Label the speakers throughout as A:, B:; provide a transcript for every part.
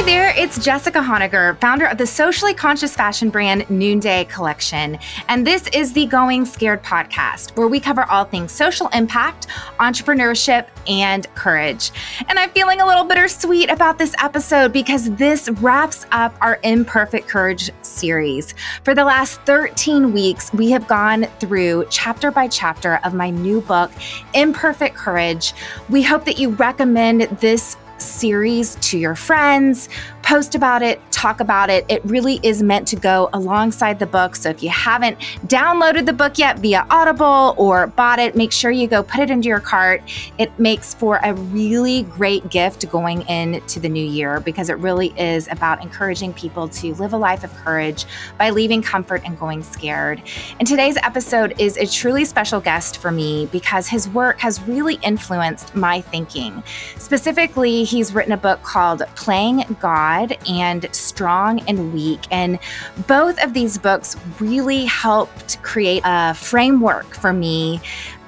A: Hey there, it's Jessica Honegger, founder of the socially conscious fashion brand Noonday Collection. And this is the Going Scared podcast, where we cover all things social impact, entrepreneurship, and courage. And I'm feeling a little bittersweet about this episode because this wraps up our Imperfect Courage series. For the last 13 weeks, we have gone through chapter by chapter of my new book, Imperfect Courage. We hope that you recommend this series to your friends, post about it, talk about it. It really is meant to go alongside the book. So if you haven't downloaded the book yet via Audible or bought it, make sure you go put it into your cart. It makes for a really great gift going into the new year because it really is about encouraging people to live a life of courage by leaving comfort and going scared. And today's episode is a truly special guest for me because his work has really influenced my thinking. Specifically, he's written a book called Playing God and Strong and Weak. And both of these books really helped create a framework for me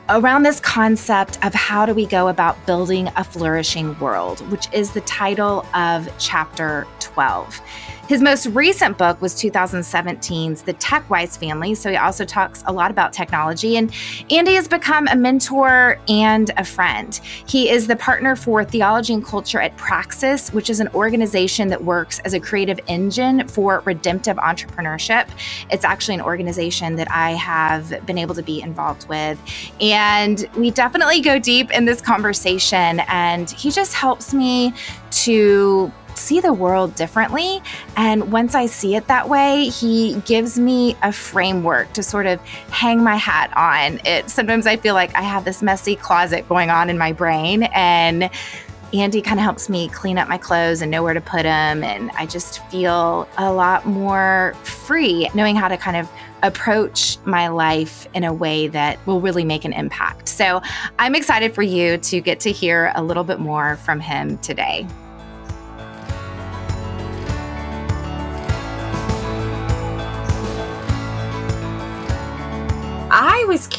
A: around this concept of how do we go about building a flourishing world, which is the title of chapter 12. His most recent book was 2017's The Tech Wise Family. So he also talks a lot about technology. And Andy has become a mentor and a friend. He is the partner for theology and culture at Praxis, which is an organization that works as a creative engine for redemptive entrepreneurship. It's actually an organization that I have been able to be involved with. And we definitely go deep in this conversation. And he just helps me to see the world differently. And once I see it that way, he gives me a framework to sort of hang my hat on. It sometimes I feel like I have this messy closet going on in my brain and Andy kind of helps me clean up my clothes and know where to put them. And I just feel a lot more free knowing how to kind of approach my life in a way that will really make an impact. So I'm excited for you to get to hear a little bit more from him today.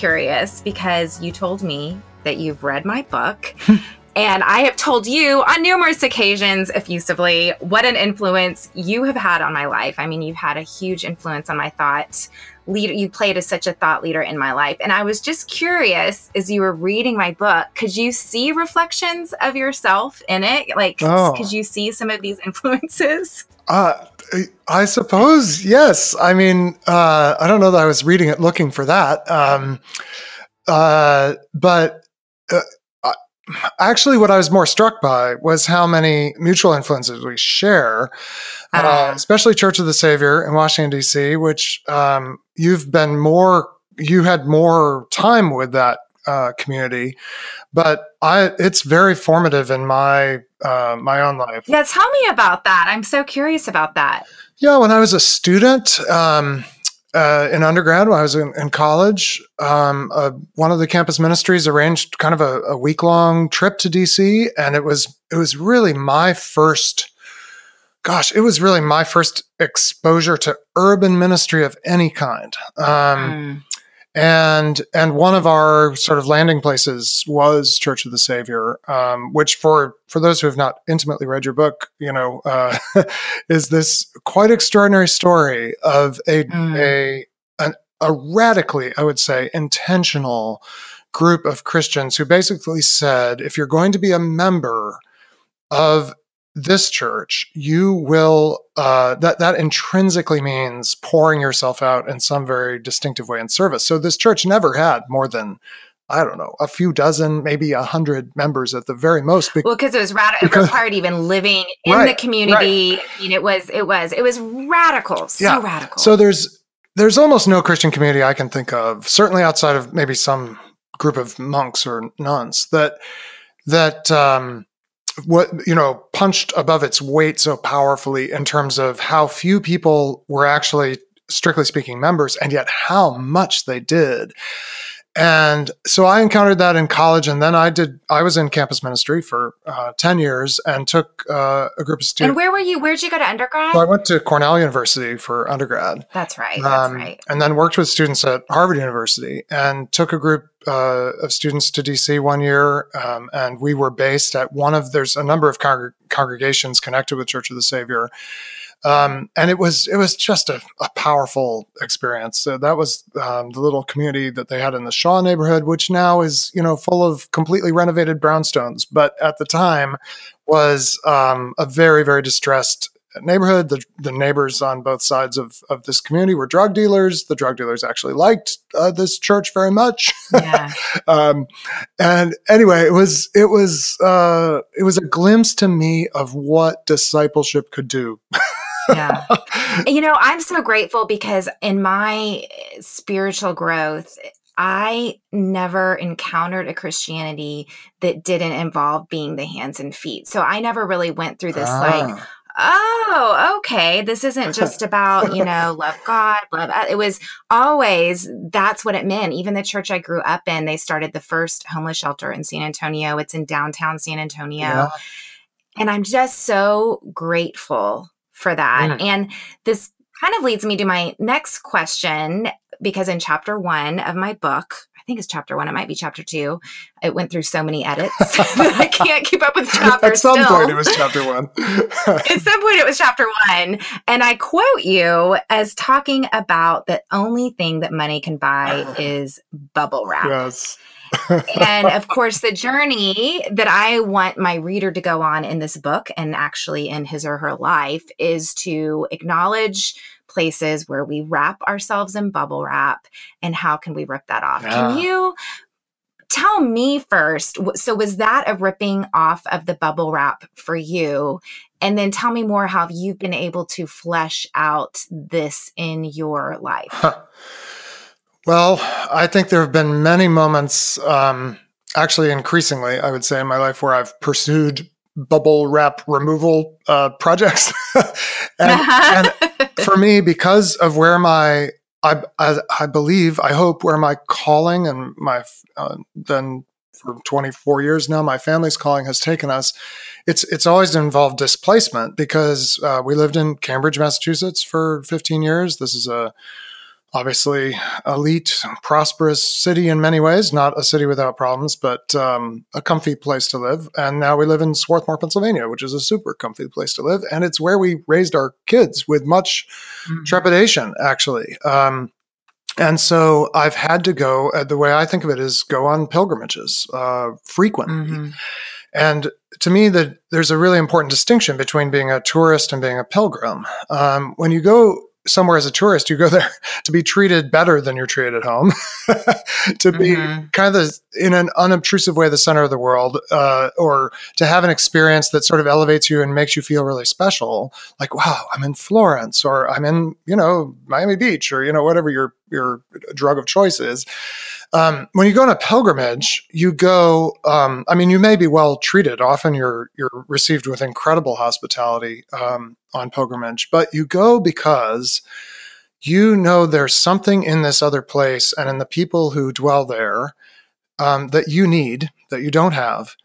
A: Curious because you told me that you've read my book. and I have told you on numerous occasions, effusively, what an influence you have had on my life. I mean, you've had a huge influence on my thought leader. You played as such a thought leader in my life. And I was just curious as you were reading my book, could you see reflections of yourself in it? Like, oh. could you see some of these influences?
B: Uh, I suppose yes. I mean, uh, I don't know that I was reading it looking for that, um, uh, but uh, actually, what I was more struck by was how many mutual influences we share, uh, uh-huh. especially Church of the Savior in Washington D.C., which um, you've been more, you had more time with that uh, community, but I it's very formative in my uh, my own life.
A: Yeah, tell me about that. I'm so curious about that.
B: Yeah, when I was a student um, uh, in undergrad, when I was in, in college, um, uh, one of the campus ministries arranged kind of a, a week long trip to DC, and it was it was really my first. Gosh, it was really my first exposure to urban ministry of any kind. Um, mm and and one of our sort of landing places was Church of the Savior, um, which for for those who have not intimately read your book, you know, uh, is this quite extraordinary story of a mm. a an, a radically, I would say, intentional group of Christians who basically said, if you're going to be a member of this church, you will uh, that that intrinsically means pouring yourself out in some very distinctive way in service. So this church never had more than I don't know, a few dozen, maybe a hundred members at the very most.
A: Be- well, because it was radical. It required even living in right, the community. Right. I mean, it was, it was, it was radical. So yeah. radical.
B: So there's, there's almost no Christian community I can think of, certainly outside of maybe some group of monks or nuns that, that, um, what you know punched above its weight so powerfully in terms of how few people were actually strictly speaking members and yet how much they did and so I encountered that in college, and then I did. I was in campus ministry for uh, ten years, and took uh, a group of students.
A: And where were you? Where'd you go to undergrad?
B: So I went to Cornell University for undergrad.
A: That's right. That's um, right.
B: And then worked with students at Harvard University, and took a group uh, of students to DC one year, um, and we were based at one of. There's a number of congregations connected with Church of the Savior um, and it was it was just a, a powerful experience. So that was um, the little community that they had in the Shaw neighborhood, which now is you know full of completely renovated brownstones, but at the time was um, a very very distressed neighborhood. The, the neighbors on both sides of, of this community were drug dealers. The drug dealers actually liked uh, this church very much. Yeah. um, and anyway, it was it was uh, it was a glimpse to me of what discipleship could do.
A: yeah. You know, I'm so grateful because in my spiritual growth, I never encountered a Christianity that didn't involve being the hands and feet. So I never really went through this ah. like, oh, okay, this isn't just about, you know, love God, love. It was always that's what it meant. Even the church I grew up in, they started the first homeless shelter in San Antonio. It's in downtown San Antonio. Yeah. And I'm just so grateful for that. Mm. And this kind of leads me to my next question because in chapter one of my book, I think it's chapter one. It might be chapter two. It went through so many edits that I can't keep up with chapters.
B: At some
A: still.
B: point, it was chapter one.
A: At some point, it was chapter one. And I quote you as talking about the only thing that money can buy is bubble wrap.
B: Yes
A: and of course, the journey that I want my reader to go on in this book and actually in his or her life is to acknowledge places where we wrap ourselves in bubble wrap and how can we rip that off. Yeah. Can ah. you tell me first? So, was that a ripping off of the bubble wrap for you? And then tell me more how you've been able to flesh out this in your life. Huh.
B: Well, I think there have been many moments, um, actually, increasingly, I would say, in my life where I've pursued bubble wrap removal uh, projects. and, and, for me, because of where my I, I, I, believe, I hope, where my calling and my uh, then for 24 years now, my family's calling has taken us. It's it's always involved displacement because uh, we lived in Cambridge, Massachusetts for 15 years. This is a obviously elite, prosperous city in many ways, not a city without problems, but um, a comfy place to live. And now we live in Swarthmore, Pennsylvania, which is a super comfy place to live. And it's where we raised our kids with much mm-hmm. trepidation, actually. Um, and so I've had to go, uh, the way I think of it is go on pilgrimages uh, frequently. Mm-hmm. And to me, that there's a really important distinction between being a tourist and being a pilgrim. Um, when you go somewhere as a tourist, you go there to be treated better than you're treated at home, to be mm-hmm. kind of the, in an unobtrusive way the center of the world, uh, or to have an experience that sort of elevates you and makes you feel really special. Like, wow, I'm in Florence, or I'm in you know Miami Beach, or you know whatever your your drug of choice is. Um, when you go on a pilgrimage, you go. Um, I mean, you may be well treated. Often, you're you're received with incredible hospitality um, on pilgrimage, but you go because you know there's something in this other place and in the people who dwell there um, that you need that you don't have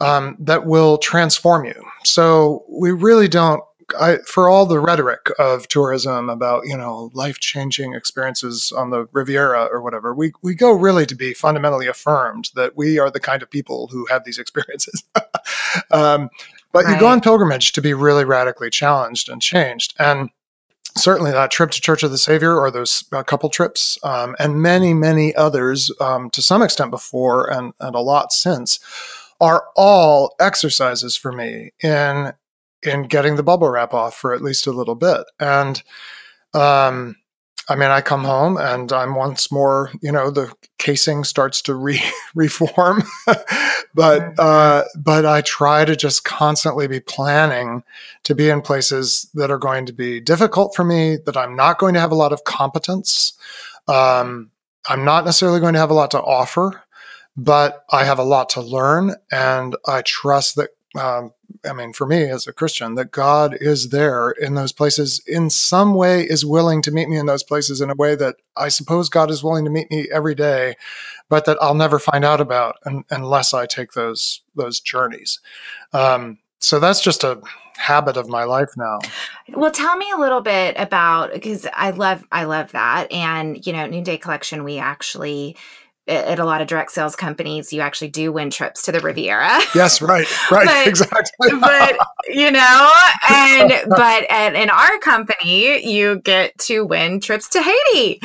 B: um, that will transform you. So we really don't I, for all the rhetoric of tourism about you know life changing experiences on the Riviera or whatever, we we go really to be fundamentally affirmed that we are the kind of people who have these experiences. um, but right. you go on pilgrimage to be really radically challenged and changed, and certainly that trip to Church of the Savior or those uh, couple trips, um, and many many others um, to some extent before and and a lot since are all exercises for me in in getting the bubble wrap off for at least a little bit. And um, I mean, I come home and I'm once more, you know, the casing starts to re- reform, but uh, but I try to just constantly be planning to be in places that are going to be difficult for me, that I'm not going to have a lot of competence. Um, I'm not necessarily going to have a lot to offer, but I have a lot to learn, and I trust that um, I mean, for me as a Christian, that God is there in those places in some way, is willing to meet me in those places in a way that I suppose God is willing to meet me every day, but that I'll never find out about un- unless I take those those journeys. Um, so that's just a habit of my life now.
A: Well, tell me a little bit about because I love I love that, and you know, Noonday Collection, we actually at a lot of direct sales companies, you actually do win trips to the Riviera.
B: Yes, right, right, but, exactly.
A: but you know, and but at, in our company, you get to win trips to Haiti.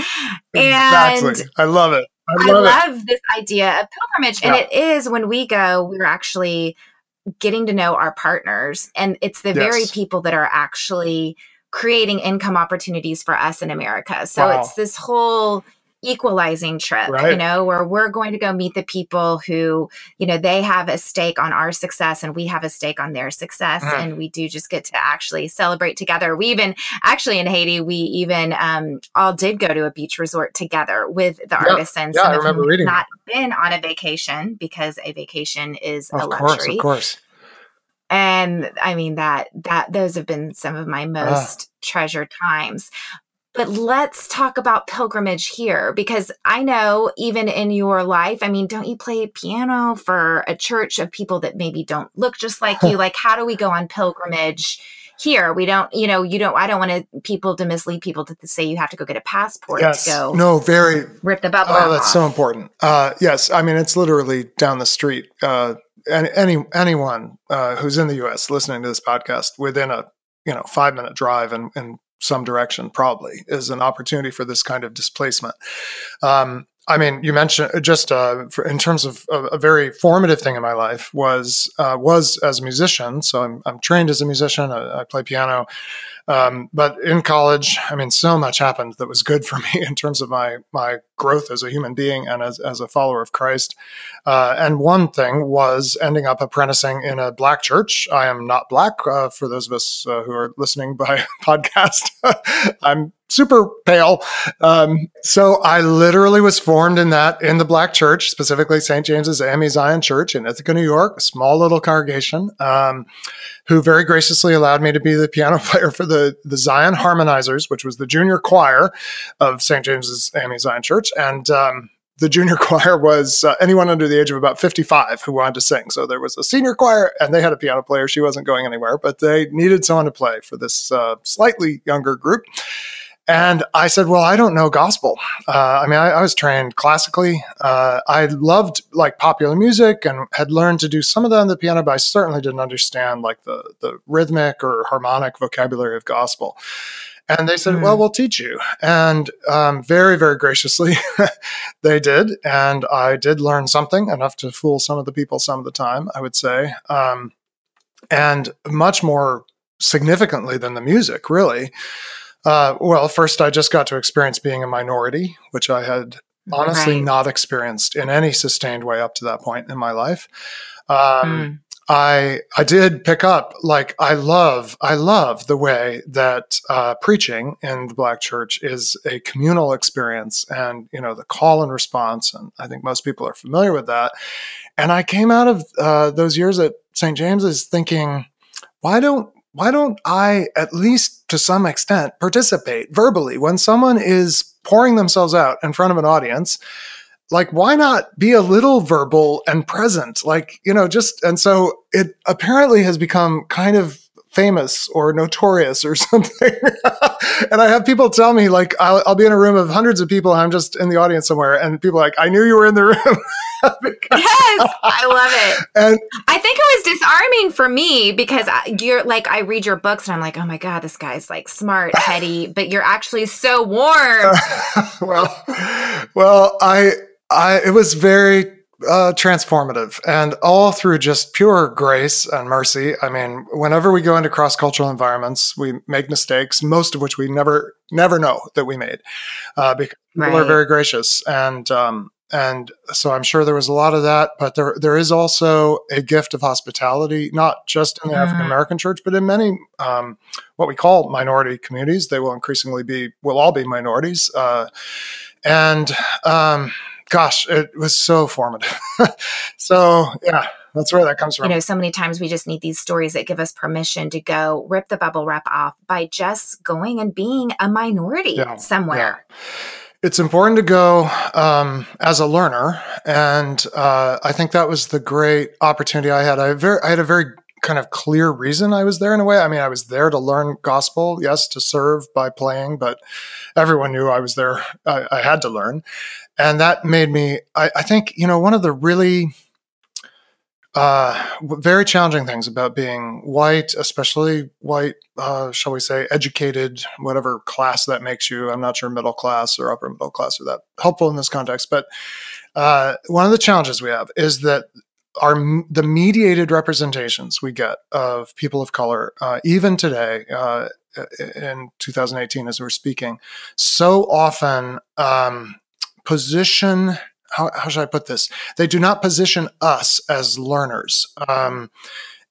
B: Exactly, and I love it.
A: I love, I love this idea of pilgrimage, yeah. and it is when we go, we're actually getting to know our partners, and it's the yes. very people that are actually creating income opportunities for us in America. So wow. it's this whole equalizing trip, right. you know, where we're going to go meet the people who, you know, they have a stake on our success and we have a stake on their success. Mm. And we do just get to actually celebrate together. We even, actually in Haiti, we even um, all did go to a beach resort together with the yeah. artisans.
B: Yeah, I remember reading.
A: Not been on a vacation because a vacation is
B: of
A: a
B: luxury. Course, of course.
A: And I mean that that those have been some of my ah. most treasured times. But let's talk about pilgrimage here because I know even in your life, I mean, don't you play piano for a church of people that maybe don't look just like you? like, how do we go on pilgrimage? here we don't you know you don't i don't want to people to mislead people to say you have to go get a passport yes. to go
B: no very
A: rip the bubble
B: oh that's off. so important uh, yes i mean it's literally down the street uh, any anyone uh, who's in the us listening to this podcast within a you know five minute drive and, and some direction probably is an opportunity for this kind of displacement. Um, I mean, you mentioned uh, just uh, in terms of a, a, very formative thing in my life was uh, was as a musician. So I'm, I'm trained as a musician. I, I play piano, um, but in college, I mean, so much happened that was good for me in terms of my my growth as a human being and as, as a follower of Christ. Uh, and one thing was ending up apprenticing in a black church. I am not black. Uh, for those of us uh, who are listening by podcast, I'm super pale. Um, so I literally was formed in that in the black church, specifically St. James's AME Zion Church in Ithaca, New York, a small little congregation. Um, who very graciously allowed me to be the piano player for the, the Zion Harmonizers, which was the junior choir of St. James's AME Zion Church. And um, the junior choir was uh, anyone under the age of about 55 who wanted to sing. So there was a senior choir, and they had a piano player. She wasn't going anywhere, but they needed someone to play for this uh, slightly younger group. And I said, Well, I don't know gospel. Uh, I mean, I, I, was trained classically. Uh, I loved like popular music and had learned to do some of that on the piano, but I certainly didn't understand like the, the rhythmic or harmonic vocabulary of gospel. And they said, mm. Well, we'll teach you. And um, very, very graciously, they did. And I did learn something enough to fool some of the people some of the time, I would say. Um, and much more significantly than the music, really. Uh, well, first, I just got to experience being a minority, which I had honestly right. not experienced in any sustained way up to that point in my life. Um, mm. I I did pick up like I love I love the way that uh, preaching in the Black Church is a communal experience, and you know the call and response, and I think most people are familiar with that. And I came out of uh, those years at St. James's thinking, why don't why don't I, at least to some extent, participate verbally when someone is pouring themselves out in front of an audience? Like, why not be a little verbal and present? Like, you know, just, and so it apparently has become kind of famous or notorious or something. and I have people tell me, like, I'll, I'll, be in a room of hundreds of people, I'm just in the audience somewhere, and people like, I knew you were in the room.
A: yes, I love it. And I think it was disarming for me because you're like, I read your books and I'm like, oh my God, this guy's like smart, heady, but you're actually so warm.
B: well, well, I, I, it was very uh, transformative and all through just pure grace and mercy. I mean, whenever we go into cross cultural environments, we make mistakes, most of which we never never know that we made, uh, because right. people are very gracious and. Um, and so I'm sure there was a lot of that, but there there is also a gift of hospitality, not just in the mm. African American church, but in many um, what we call minority communities. They will increasingly be, will all be minorities, uh, and um, gosh, it was so formative. so yeah, that's where that comes from.
A: You know, so many times we just need these stories that give us permission to go rip the bubble wrap off by just going and being a minority yeah, somewhere. Yeah.
B: It's important to go um, as a learner, and uh, I think that was the great opportunity I had. I, very, I had a very kind of clear reason I was there in a way. I mean, I was there to learn gospel, yes, to serve by playing, but everyone knew I was there. I, I had to learn, and that made me. I, I think you know one of the really uh, very challenging things about being white, especially white, uh, shall we say, educated, whatever class that makes you. I'm not sure middle class or upper middle class are that helpful in this context. But uh, one of the challenges we have is that our the mediated representations we get of people of color, uh, even today uh, in 2018, as we're speaking, so often um, position how, how should I put this? They do not position us as learners. Um,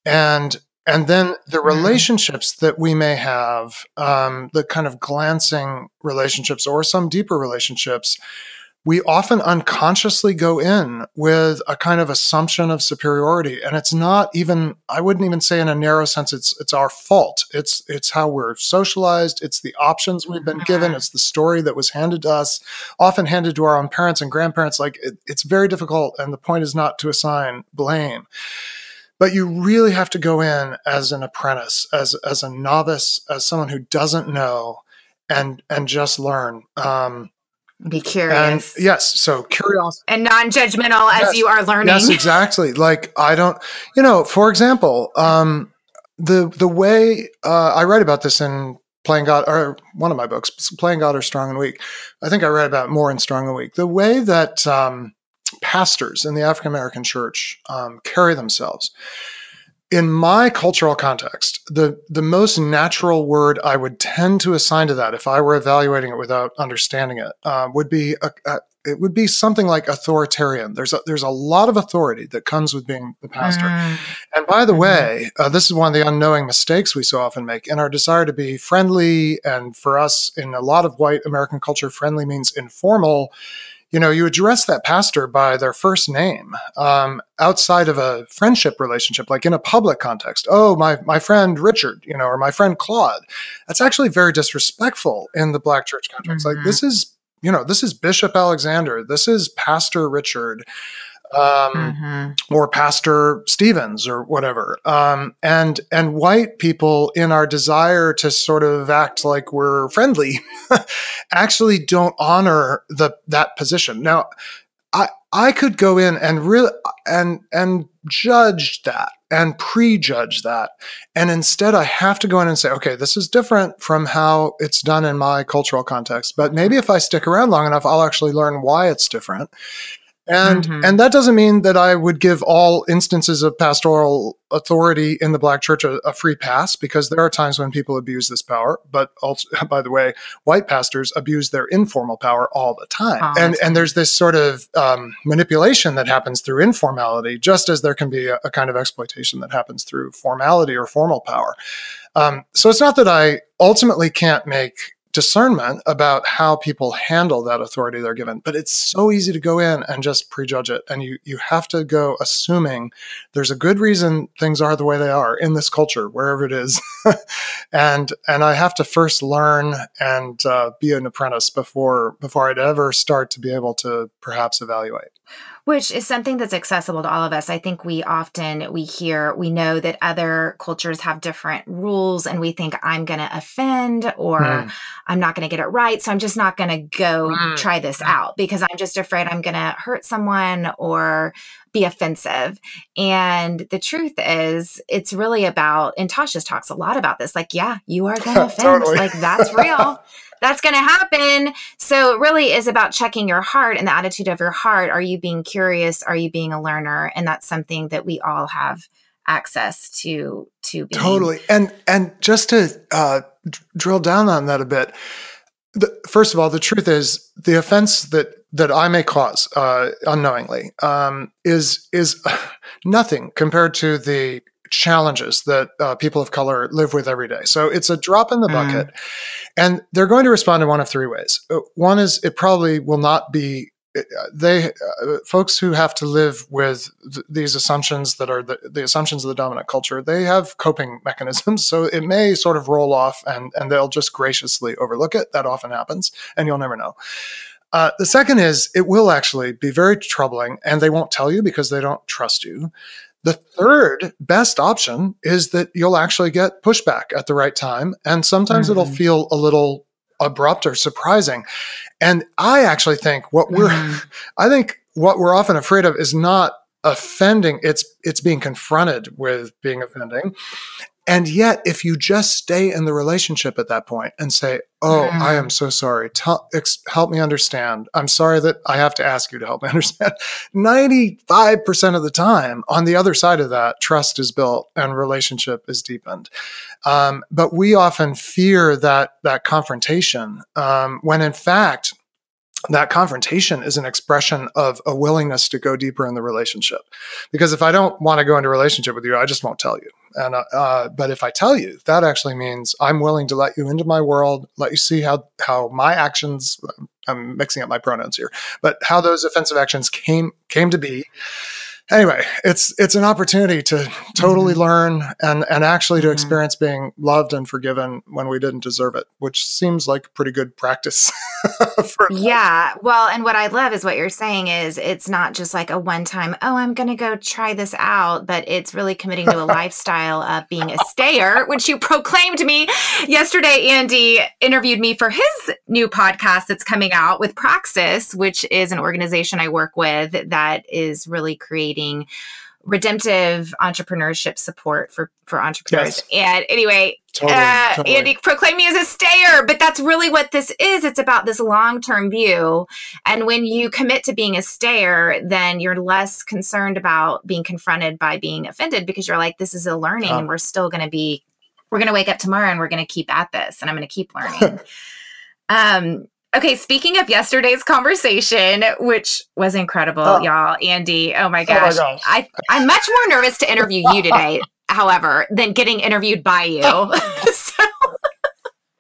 B: and and then the mm-hmm. relationships that we may have, um, the kind of glancing relationships or some deeper relationships, we often unconsciously go in with a kind of assumption of superiority. And it's not even i wouldn't even say in a narrow sense it's it's our fault. It's it's how we're socialized. It's the options we've been given. Mm-hmm. it's the story that was handed to us often handed to our own parents and grandparents. Like it, it's very difficult and the point is not to assign blame. But you really have to go in as an apprentice as as a novice as someone who doesn't know and and just learn. Um,
A: be curious.
B: And yes, so curiosity
A: and non-judgmental yes, as you are learning.
B: Yes, exactly. Like I don't, you know, for example, um, the the way uh, I write about this in playing God or one of my books, playing God or Strong and Weak. I think I read about more in Strong and Weak. The way that um, pastors in the African American church um, carry themselves in my cultural context, the the most natural word I would tend to assign to that, if I were evaluating it without understanding it, uh, would be a, a, it would be something like authoritarian. There's a, there's a lot of authority that comes with being the pastor. Mm. And by the mm. way, uh, this is one of the unknowing mistakes we so often make in our desire to be friendly. And for us, in a lot of white American culture, friendly means informal you know, you address that pastor by their first name um, outside of a friendship relationship, like in a public context. Oh, my my friend Richard, you know, or my friend Claude. That's actually very disrespectful in the Black church context. Mm-hmm. Like this is, you know, this is Bishop Alexander. This is Pastor Richard um, mm-hmm. or Pastor Stevens or whatever. Um, and and white people, in our desire to sort of act like we're friendly, actually don't honor the that position. Now, I I could go in and really and and judge that and prejudge that. And instead, I have to go in and say, okay, this is different from how it's done in my cultural context. But maybe if I stick around long enough, I'll actually learn why it's different and mm-hmm. and that doesn't mean that I would give all instances of pastoral authority in the black church a, a, free pass because there are times when people abuse this power. But also, by the way, white pastors abuse their informal power all the time, oh, and and there's this sort of um, manipulation that happens through informality, just as there can be a, a kind of exploitation that happens through formality or formal power. Um, so it's not that I ultimately can't make discernment about how people handle that authority they're given. But it's so easy to go in and just prejudge it. And you, you have to go assuming there's a good reason things are the way they are in this culture, wherever it is. and and I have to first learn and uh, be an apprentice before before I'd ever start to be able to perhaps evaluate
A: which is something that's accessible to all of us i think we often we hear we know that other cultures have different rules and we think i'm going to offend or mm. i'm not going to get it right so i'm just not going to go mm. try this out because i'm just afraid i'm going to hurt someone or be offensive and the truth is it's really about and tasha's talks a lot about this like yeah you are going to offend totally. like that's real that's going to happen. So it really is about checking your heart and the attitude of your heart. Are you being curious? Are you being a learner? And that's something that we all have access to to
B: being. totally and and just to uh, drill down on that a bit the, first of all the truth is the offense that that i may cause uh, unknowingly um, is is nothing compared to the challenges that uh, people of color live with every day. So it's a drop in the mm. bucket. And they're going to respond in one of three ways. Uh, one is it probably will not be they uh, folks who have to live with th- these assumptions that are the, the, assumptions of the dominant culture they have coping mechanisms so it may sort of roll off and and they'll just graciously overlook it that often happens and you'll never know uh, the second is it will actually be very troubling and they won't tell you because they don't trust you the third best option is that you'll actually get pushback at the right time and sometimes mm-hmm. it'll feel a little abrupt or surprising. And I actually think what we're, mm. I think what we're often afraid of is not offending. It's it's being confronted with being offending. And yet, if you just stay in the relationship at that point and say, "Oh, mm. I am so sorry. Tell, ex- help me understand. I'm sorry that I have to ask you to help me understand." Ninety-five percent of the time, on the other side of that, trust is built and relationship is deepened. Um, but we often fear that that confrontation, um, when in fact that confrontation is an expression of a willingness to go deeper in the relationship. Because if I don't want to go into a relationship with you, I just won't tell you. And uh, uh, but if I tell you, that actually means I'm willing to let you into my world, let you see how how my actions. I'm mixing up my pronouns here, but how those offensive actions came came to be, anyway, it's it's an opportunity to totally mm-hmm. learn and and actually to mm-hmm. experience being loved and forgiven when we didn't deserve it, which seems like pretty good practice.
A: yeah, well, and what I love is what you're saying is it's not just like a one time, oh, I'm going to go try this out, but it's really committing to a lifestyle of being a stayer, which you proclaimed me yesterday. Andy interviewed me for his new podcast that's coming out with Praxis, which is an organization I work with that is really creating redemptive entrepreneurship support for for entrepreneurs. Yes. And anyway, totally, uh, totally. Andy proclaim me as a stayer, but that's really what this is. It's about this long term view. And when you commit to being a stayer, then you're less concerned about being confronted by being offended because you're like, this is a learning, and we're still going to be, we're going to wake up tomorrow and we're going to keep at this, and I'm going to keep learning. um, Okay, speaking of yesterday's conversation, which was incredible, oh. y'all, Andy. Oh my gosh. Oh my gosh. I, I'm much more nervous to interview you today, however, than getting interviewed by you.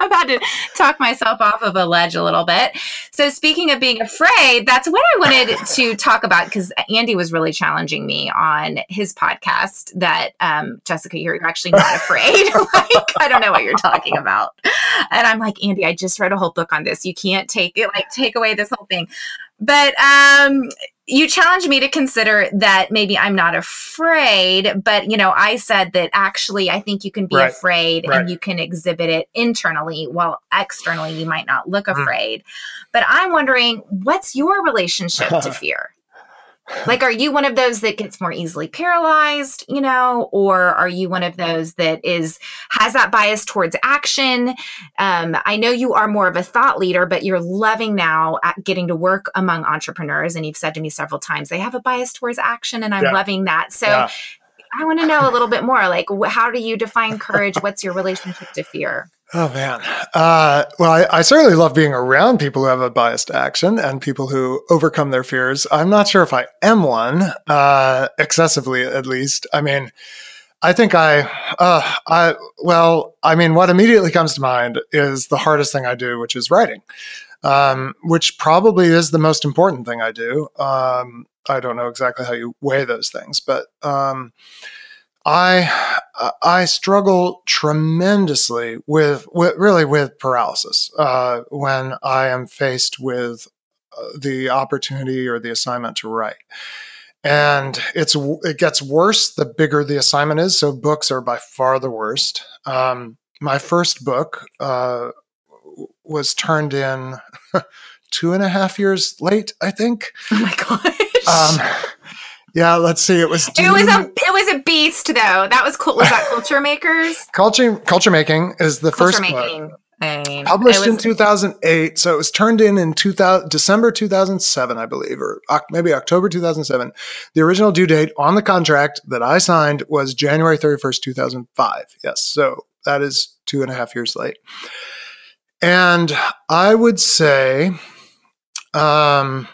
A: I've had to talk myself off of a ledge a little bit. So, speaking of being afraid, that's what I wanted to talk about because Andy was really challenging me on his podcast that, um, Jessica, you're actually not afraid. like, I don't know what you're talking about. And I'm like, Andy, I just read a whole book on this. You can't take it, like, take away this whole thing. But um, you challenged me to consider that maybe I'm not afraid, but you know, I said that actually I think you can be right. afraid right. and you can exhibit it internally while externally you might not look mm-hmm. afraid. But I'm wondering what's your relationship to fear? Like are you one of those that gets more easily paralyzed you know or are you one of those that is has that bias towards action um, i know you are more of a thought leader but you're loving now at getting to work among entrepreneurs and you've said to me several times they have a bias towards action and i'm yeah. loving that so yeah. i want to know a little bit more like how do you define courage what's your relationship to fear
B: Oh man. Uh, well, I, I, certainly love being around people who have a biased action and people who overcome their fears. I'm not sure if I am one, uh, excessively at least. I mean, I think I, uh, I, well, I mean, what immediately comes to mind is the hardest thing I do, which is writing, um, which probably is the most important thing I do. Um, I don't know exactly how you weigh those things, but um, I I struggle tremendously with, with really with paralysis uh, when I am faced with uh, the opportunity or the assignment to write, and it's it gets worse the bigger the assignment is. So books are by far the worst. Um, my first book uh, was turned in two and a half years late, I think.
A: Oh my gosh. Um,
B: yeah, let's see. It was.
A: It was a. It was a beast, though. That was cool. Was that Culture Makers?
B: Culture Culture Making is the culture first making. book. I mean, Published was, in 2008, so it was turned in in 2000, December 2007, I believe, or maybe October 2007. The original due date on the contract that I signed was January 31st, 2005. Yes, so that is two and a half years late. And I would say, um,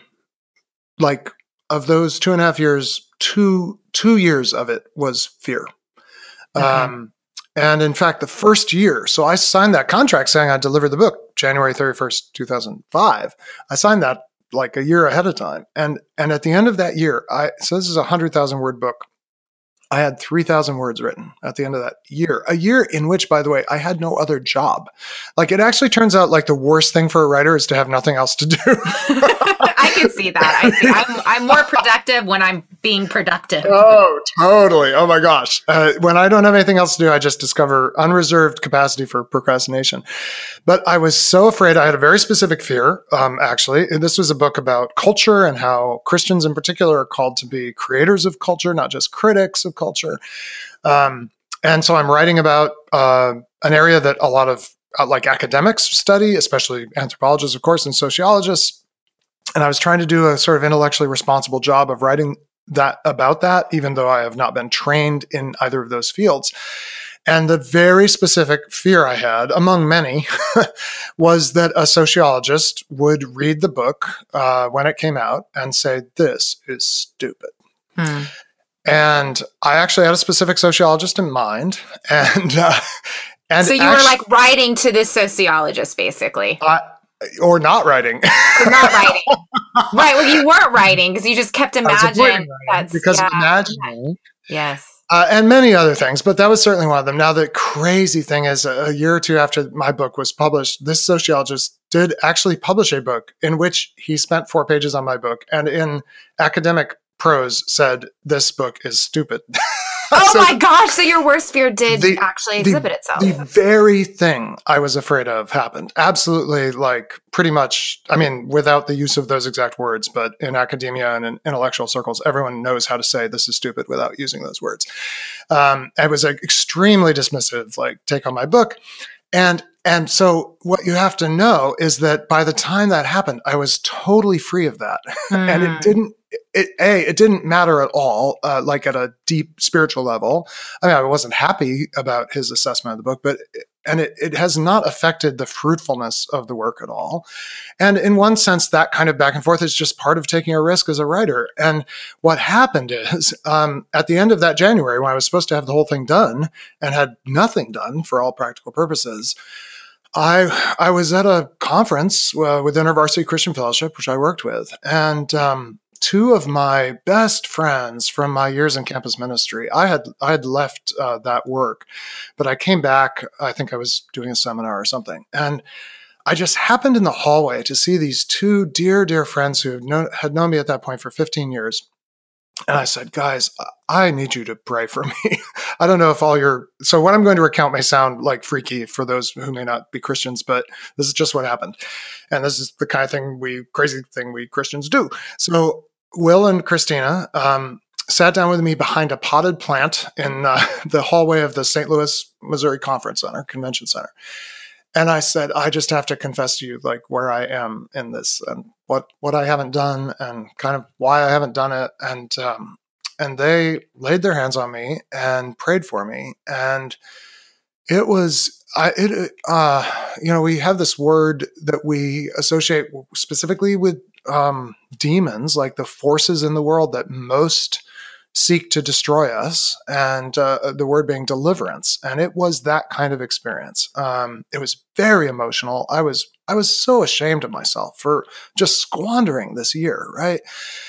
B: like of those two and a half years, two two years of it was fear. Okay. Um, and in fact, the first year, so I signed that contract saying I delivered the book January 31st, 2005. I signed that like a year ahead of time. And and at the end of that year, I so this is a hundred thousand word book. I had 3,000 words written at the end of that year. A year in which, by the way, I had no other job. Like it actually turns out like the worst thing for a writer is to have nothing else to do.
A: I can see that. I see. I'm, I'm more productive when I'm being productive.
B: Oh, totally. Oh my gosh. Uh, when I don't have anything else to do, I just discover unreserved capacity for procrastination. But I was so afraid. I had a very specific fear, um, actually. And this was a book about culture and how Christians in particular are called to be creators of culture, not just critics of culture. Um, and so I'm writing about uh, an area that a lot of uh, like academics study, especially anthropologists, of course, and sociologists and I was trying to do a sort of intellectually responsible job of writing that about that, even though I have not been trained in either of those fields. And the very specific fear I had, among many, was that a sociologist would read the book uh, when it came out and say, This is stupid. Hmm. And I actually had a specific sociologist in mind. And, uh, and
A: so you actually, were like writing to this sociologist, basically.
B: Uh, or not writing.
A: or not writing. right. Well, you weren't writing because you just kept imagining.
B: because yeah. imagining.
A: Yes.
B: Uh, and many other things, but that was certainly one of them. Now, the crazy thing is, a year or two after my book was published, this sociologist did actually publish a book in which he spent four pages on my book and in academic prose said, This book is stupid.
A: Oh so my gosh! So your worst fear did the, actually exhibit
B: the,
A: itself.
B: The very thing I was afraid of happened. Absolutely, like pretty much. I mean, without the use of those exact words, but in academia and in intellectual circles, everyone knows how to say "this is stupid" without using those words. Um, I was like, extremely dismissive, like take on my book, and and so what you have to know is that by the time that happened, I was totally free of that, mm. and it hmm. didn't it, a it didn't matter at all uh, like at a deep spiritual level. I mean i wasn't happy about his assessment of the book but and it, it has not affected the fruitfulness of the work at all. And in one sense that kind of back and forth is just part of taking a risk as a writer. And what happened is um, at the end of that january when i was supposed to have the whole thing done and had nothing done for all practical purposes I I was at a conference uh, with InterVarsity Christian Fellowship, which I worked with, and um, two of my best friends from my years in campus ministry. I had I had left uh, that work, but I came back. I think I was doing a seminar or something, and I just happened in the hallway to see these two dear, dear friends who known, had known me at that point for 15 years. And I said, guys, I need you to pray for me. I don't know if all your so what I'm going to recount may sound like freaky for those who may not be Christians, but this is just what happened. And this is the kind of thing we crazy thing we Christians do. So Will and Christina um, sat down with me behind a potted plant in uh, the hallway of the St. Louis, Missouri Conference Center, Convention Center. And I said, I just have to confess to you, like where I am in this and what what I haven't done, and kind of why I haven't done it. And um, and they laid their hands on me and prayed for me, and it was I, it, uh, you know, we have this word that we associate specifically with um, demons, like the forces in the world that most seek to destroy us, and uh, the word being deliverance. And it was that kind of experience. Um, it was very emotional. I was I was so ashamed of myself for just squandering this year, right?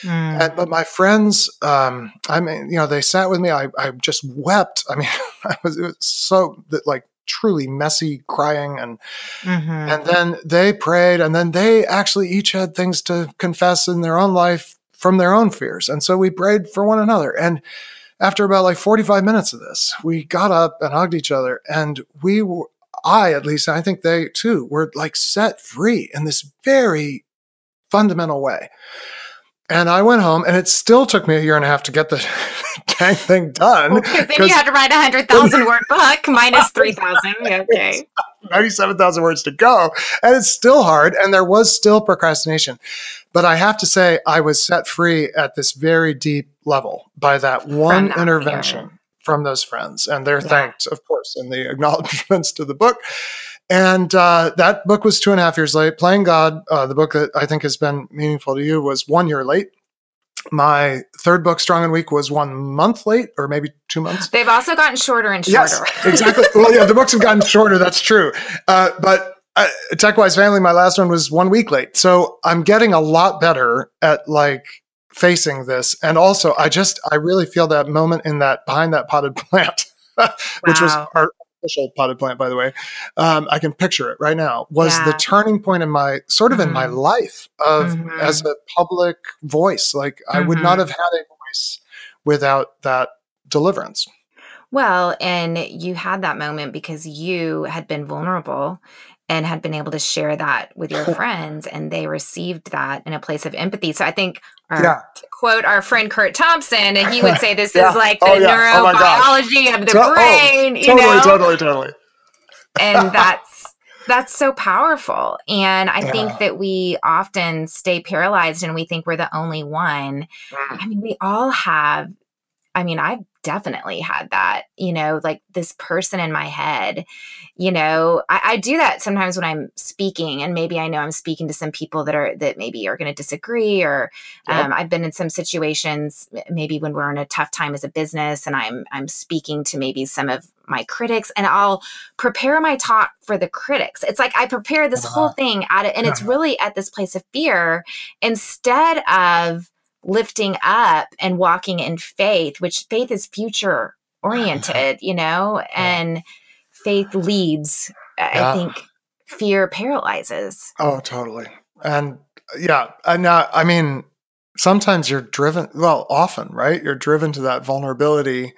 B: Mm. And, but my friends, um, I mean, you know, they sat with me. I, I just wept. I mean, I was, was so that like truly messy crying and mm-hmm. and then they prayed and then they actually each had things to confess in their own life from their own fears and so we prayed for one another and after about like 45 minutes of this we got up and hugged each other and we were i at least i think they too were like set free in this very fundamental way and I went home, and it still took me a year and a half to get the dang thing done.
A: Because well, then you had to write a hundred thousand word book minus three thousand. Okay,
B: ninety-seven thousand words to go, and it's still hard, and there was still procrastination. But I have to say, I was set free at this very deep level by that one that intervention from those friends, and they're yeah. thanked, of course, in the acknowledgments to the book. And uh, that book was two and a half years late. Playing God, uh, the book that I think has been meaningful to you, was one year late. My third book, Strong and Weak, was one month late, or maybe two months.
A: They've also gotten shorter and shorter.
B: Yes, exactly. well, yeah, the books have gotten shorter. That's true. Uh, but uh, TechWise Family, my last one was one week late. So I'm getting a lot better at like facing this. And also, I just, I really feel that moment in that behind that potted plant, which was our official potted plant, by the way. Um, I can picture it right now. Was yeah. the turning point in my sort of mm-hmm. in my mm-hmm. life of mm-hmm. as a public voice. Like mm-hmm. I would not mm-hmm. have had a voice without that deliverance.
A: Well, and you had that moment because you had been vulnerable and had been able to share that with your friends and they received that in a place of empathy. So I think our, yeah. quote our friend Curt Thompson, and he would say this yeah. is like the oh, yeah. Oh neurobiology oh of the to- brain.
B: Oh, totally, you know? totally, totally.
A: and that's that's so powerful. And I think that we often stay paralyzed and we think we're the only one. Mm. I mean, we all have I mean, I've definitely had that, you know, like this person in my head. You know, I, I, do that sometimes when I'm speaking, and maybe I know I'm speaking to some people that are that maybe are going to disagree, or yep. um, I've been in some situations, maybe when we're in a tough time as a business, and I'm I'm speaking to maybe some of my critics, and I'll prepare my talk for the critics. It's like I prepare this uh-huh. whole thing at it, and it's uh-huh. really at this place of fear instead of lifting up and walking in faith, which faith is future oriented, you know, and faith leads. Yeah. I think fear paralyzes.
B: Oh, totally. And yeah, and uh, I mean, sometimes you're driven, well, often, right? You're driven to that vulnerability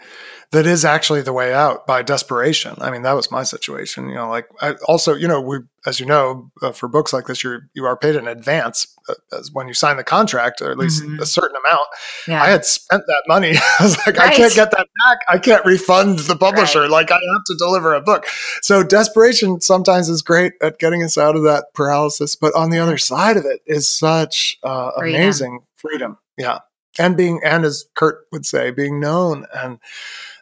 B: that is actually the way out by desperation. I mean, that was my situation. You know, like I also, you know, we, as you know, uh, for books like this, you're you are paid in advance uh, as when you sign the contract, or at least mm-hmm. a certain amount. Yeah. I had spent that money. I was like, right. I can't get that back. I can't refund the publisher. Right. Like I have to deliver a book. So desperation sometimes is great at getting us out of that paralysis, but on the other side of it is such uh, amazing freedom. Yeah. And being, and as Curt would say, being known and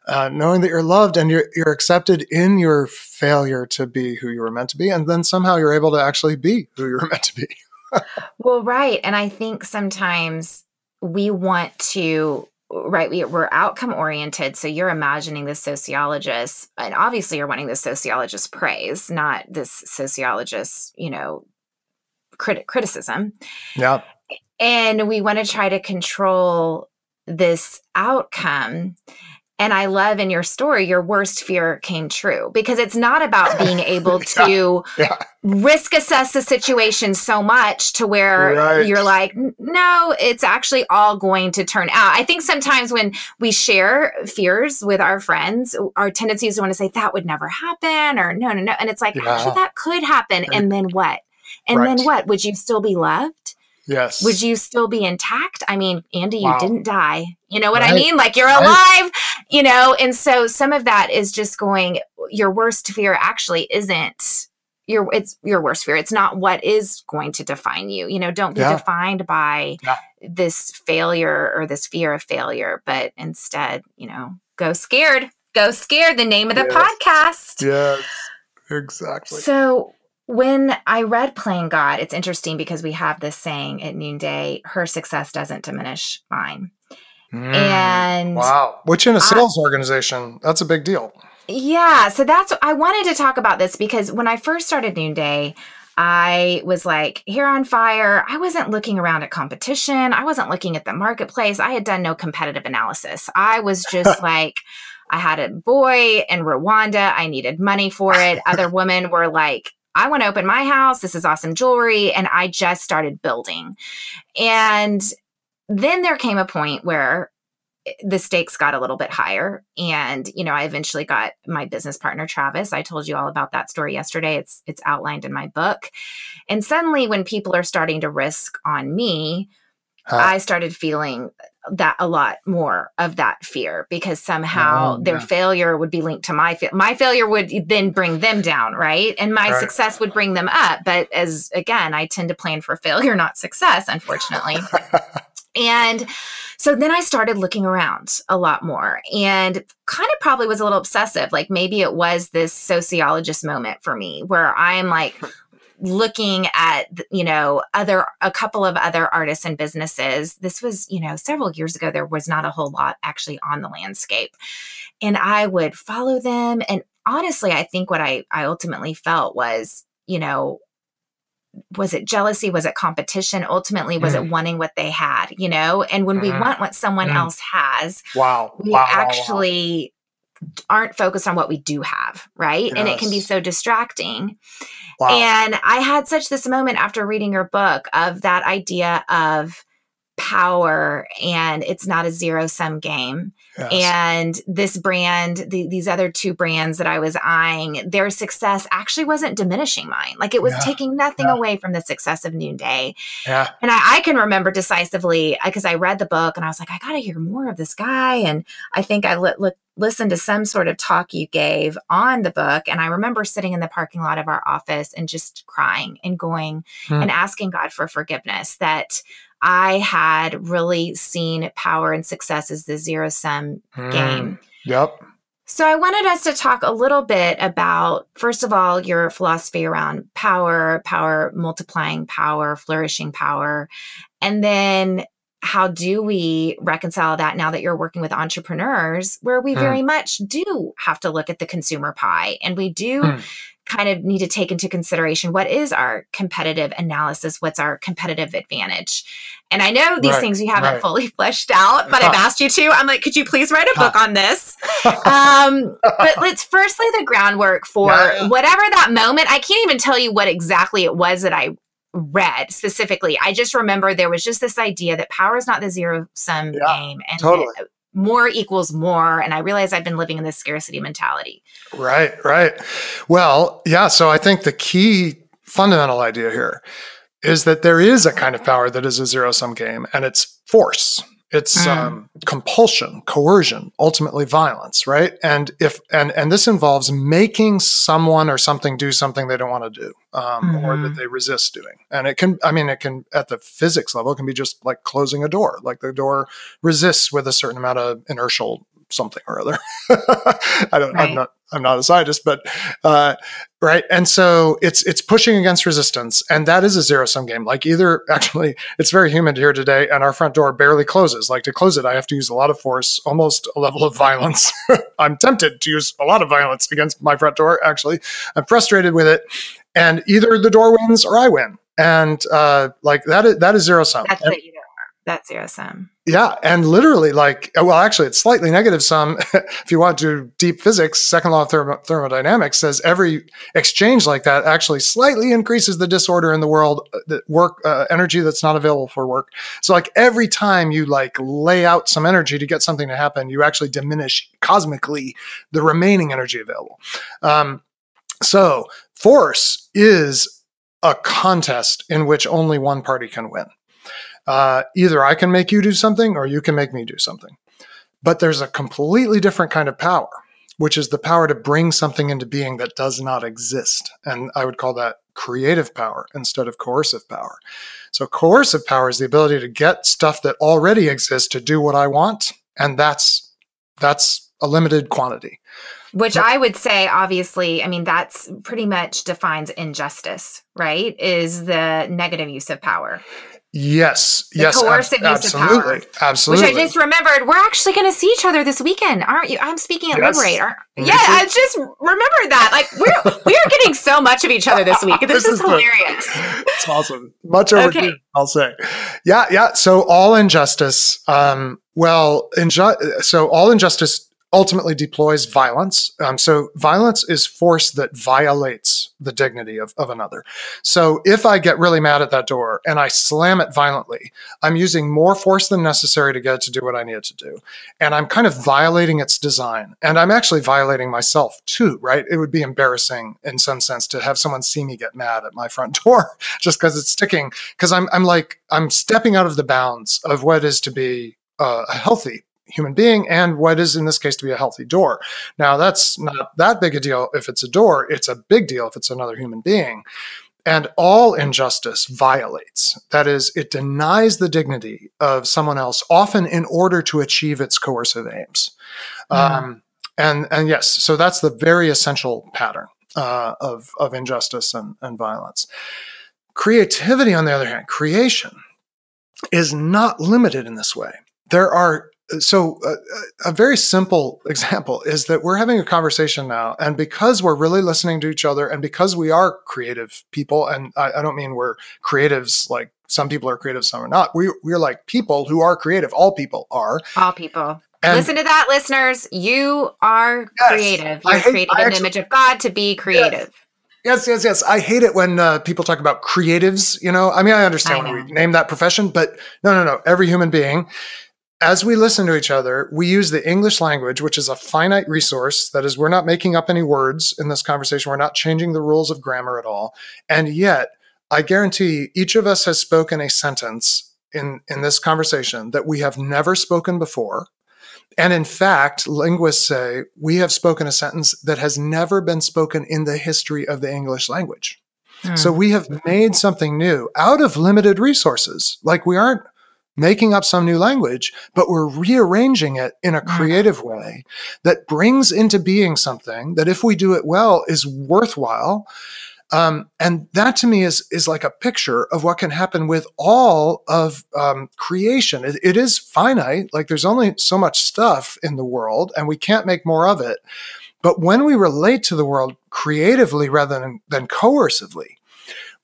B: uh, knowing that you're loved and you're, you're accepted in your failure to be who you were meant to be. And then somehow you're able to actually be who you were meant to be.
A: well, right. And I think sometimes we want to right we, we're outcome oriented so you're imagining this sociologist and obviously you're wanting the sociologist praise not this sociologist you know crit- criticism
B: yeah
A: and we want to try to control this outcome and I love in your story, your worst fear came true because it's not about being able to yeah, yeah. risk assess the situation so much to where right. you're like, no, it's actually all going to turn out. I think sometimes when we share fears with our friends, our tendency is to want to say, that would never happen, or no, no, no. And it's like, yeah. actually, that could happen. And then what? And right. then what? Would you still be loved?
B: Yes.
A: Would you still be intact? I mean, Andy, wow. you didn't die. You know what right. I mean? Like you're alive, right. You know? And so some of that is just going, your worst fear actually isn't your it's your worst fear. It's not what is going to define you. You know, don't be yeah. defined by yeah. this failure or this fear of failure, but instead, you know, go scared. Go scared, the name of the yes. podcast.
B: Yes. Exactly.
A: So when I read Playing God, it's interesting because we have this saying at noonday her success doesn't diminish mine. Mm, and
B: wow, which in a sales I, organization, that's a big deal.
A: Yeah. So that's, I wanted to talk about this because when I first started Noonday, I was like, here on fire. I wasn't looking around at competition. I wasn't looking at the marketplace. I had done no competitive analysis. I was just like, I had a boy in Rwanda. I needed money for it. Other women were like, I want to open my house. This is awesome jewelry. And I just started building. And then there came a point where eh, the stakes got a little bit higher and you know i eventually got my business partner travis. I told you all about that story yesterday. It's it's outlined in my book. And suddenly when people are starting to risk on me huh. i started feeling that a lot more of that fear because somehow oh, their failure would be linked to my fa- my failure would then bring them down right? And my right. success would bring them up. But as again i tend to plan for failure not success unfortunately and so then i started looking around a lot more and kind of probably was a little obsessive like maybe it was this sociologist moment for me where i'm like looking at you know other a couple of other artists and businesses. This was you know several years ago there was not a whole lot actually on the landscape. And i would follow them. And honestly i think what i i ultimately felt was you know, was it jealousy? Was it competition? Ultimately, was mm. it wanting what they had, you know? And when mm. we mm-hmm. want what someone mm. else has,
B: wow,
A: we
B: wow,
A: actually wow, wow. aren't focused on what we do have, right? Yes. And it can be so distracting. And I had such this moment after reading your book of that idea of power and it's not a zero sum game. Yes. And this brand, the, these other two brands that I was eyeing, their success actually wasn't diminishing mine. Like it was yeah. taking nothing yeah. away from the success of Noonday.
B: Yeah.
A: And I, I can remember decisively because I read the book and I was like, I got to hear more of this guy. And I think I li- li- listened to some sort of talk you gave on the book. And I remember sitting in the parking lot of our office and just crying and going hmm. and asking God for forgiveness that I had really seen power and success as the zero sum mm, game.
B: Yep.
A: So I wanted us to talk a little bit about, first of all, your philosophy around power, power multiplying power, flourishing power, and then how do we reconcile that now that you're working with entrepreneurs where we mm. very much do have to look at the consumer pie and we do mm kind of need to take into consideration what is our competitive analysis what's our competitive advantage. And i know these right, things you haven't right. fully fleshed out but i've asked you to. I'm like could you please write a book on this? Um, but let's first lay the groundwork for yeah, yeah. whatever that moment i can't even tell you what exactly it was that i read specifically. I just remember there was just this idea that power is not the zero sum yeah, game and
B: totally
A: more equals more. And I realized I've been living in this scarcity mentality.
B: Right, right. Well, yeah. So I think the key fundamental idea here is that there is a kind of power that is a zero sum game, and it's force. It's mm. um, compulsion, coercion, ultimately violence, right? And if and and this involves making someone or something do something they don't want to do, um, mm-hmm. or that mm-hmm. they resist doing. And it can, I mean, it can at the physics level, it can be just like closing a door, like the door resists with a certain amount of inertial something or other. I don't. Right. I'm not. I'm not a scientist, but uh, right. And so it's it's pushing against resistance, and that is a zero sum game. Like either actually, it's very humid here today, and our front door barely closes. Like to close it, I have to use a lot of force, almost a level of violence. I'm tempted to use a lot of violence against my front door. Actually, I'm frustrated with it, and either the door wins or I win. And uh, like that is that is zero sum.
A: That's and, that's zero sum.
B: Yeah, and literally, like, well, actually, it's slightly negative sum. if you want to do deep physics, second law of thermo- thermodynamics says every exchange like that actually slightly increases the disorder in the world, uh, the work uh, energy that's not available for work. So, like, every time you like lay out some energy to get something to happen, you actually diminish cosmically the remaining energy available. Um, so, force is a contest in which only one party can win. Uh, either I can make you do something or you can make me do something. But there's a completely different kind of power, which is the power to bring something into being that does not exist. And I would call that creative power instead of coercive power. So, coercive power is the ability to get stuff that already exists to do what I want. And that's that's a limited quantity.
A: Which I would say, obviously, I mean, that's pretty much defines injustice, right? Is the negative use of power.
B: Yes,
A: the
B: yes,
A: coercive ab- use
B: absolutely,
A: of power,
B: absolutely.
A: Which I just remembered. We're actually going to see each other this weekend, aren't you? I'm speaking at yes. Liberate. Yeah, I just remember that. Like we're we are getting so much of each other this week. This, this is, is, hilarious.
B: It's awesome. Much overdue, okay. I'll say. Yeah, yeah. So all injustice. Um, well, inju- so all injustice ultimately deploys violence. Um, so violence is force that violates the dignity of, of another. So if I get really mad at that door and I slam it violently, I'm using more force than necessary to get it to do what I need it to do. And I'm kind of violating its design. And I'm actually violating myself too, right? It would be embarrassing in some sense to have someone see me get mad at my front door just because it's sticking. Because I'm, I'm like, I'm stepping out of the bounds of what is to be uh, a healthy human being and what is in this case to be a healthy door. Now, that's not that big a deal if it's a door, it's a big deal if it's another human being. And all injustice violates. That is, it denies the dignity of someone else, often in order to achieve its coercive aims. Mm. Um, and, and yes, so that's the very essential pattern uh, of, of injustice and, and violence. Creativity, on the other hand, creation is not limited in this way. There are so uh, a very simple example is that we're having a conversation now and because we're really listening to each other and because we are creative people and i, I don't mean we're creatives like some people are creative some are not we, we're like people who are creative all people are
A: all people and Listen to that, listeners. You are yes, creative. You're hate, created in the image of God to be creative.
B: Yes, yes, yes. I hate it when uh, people talk about creatives. You know, I mean, I understand I when we name that profession, but no, no, no. Every human being as we listen to each other, we use the English language, which is a finite resource. That is, we're not making up any words in this conversation. We're not changing the rules of grammar at all. And yet, I guarantee each of us has spoken a sentence in, in this conversation that we have never spoken before. And in fact, linguists say we have spoken a sentence that has never been spoken in the history of the English language. Hmm. So we have made something new out of limited resources. Like we aren't making up some new language, but we're rearranging it in a mm. creative way that brings into being something that, if we do it well, is worthwhile. Um, and that to me is is like a picture of what can happen with all of um, creation. It, it is finite; like there's only so much stuff in the world, and we can't make more of it. But when we relate to the world creatively rather than, than coercively,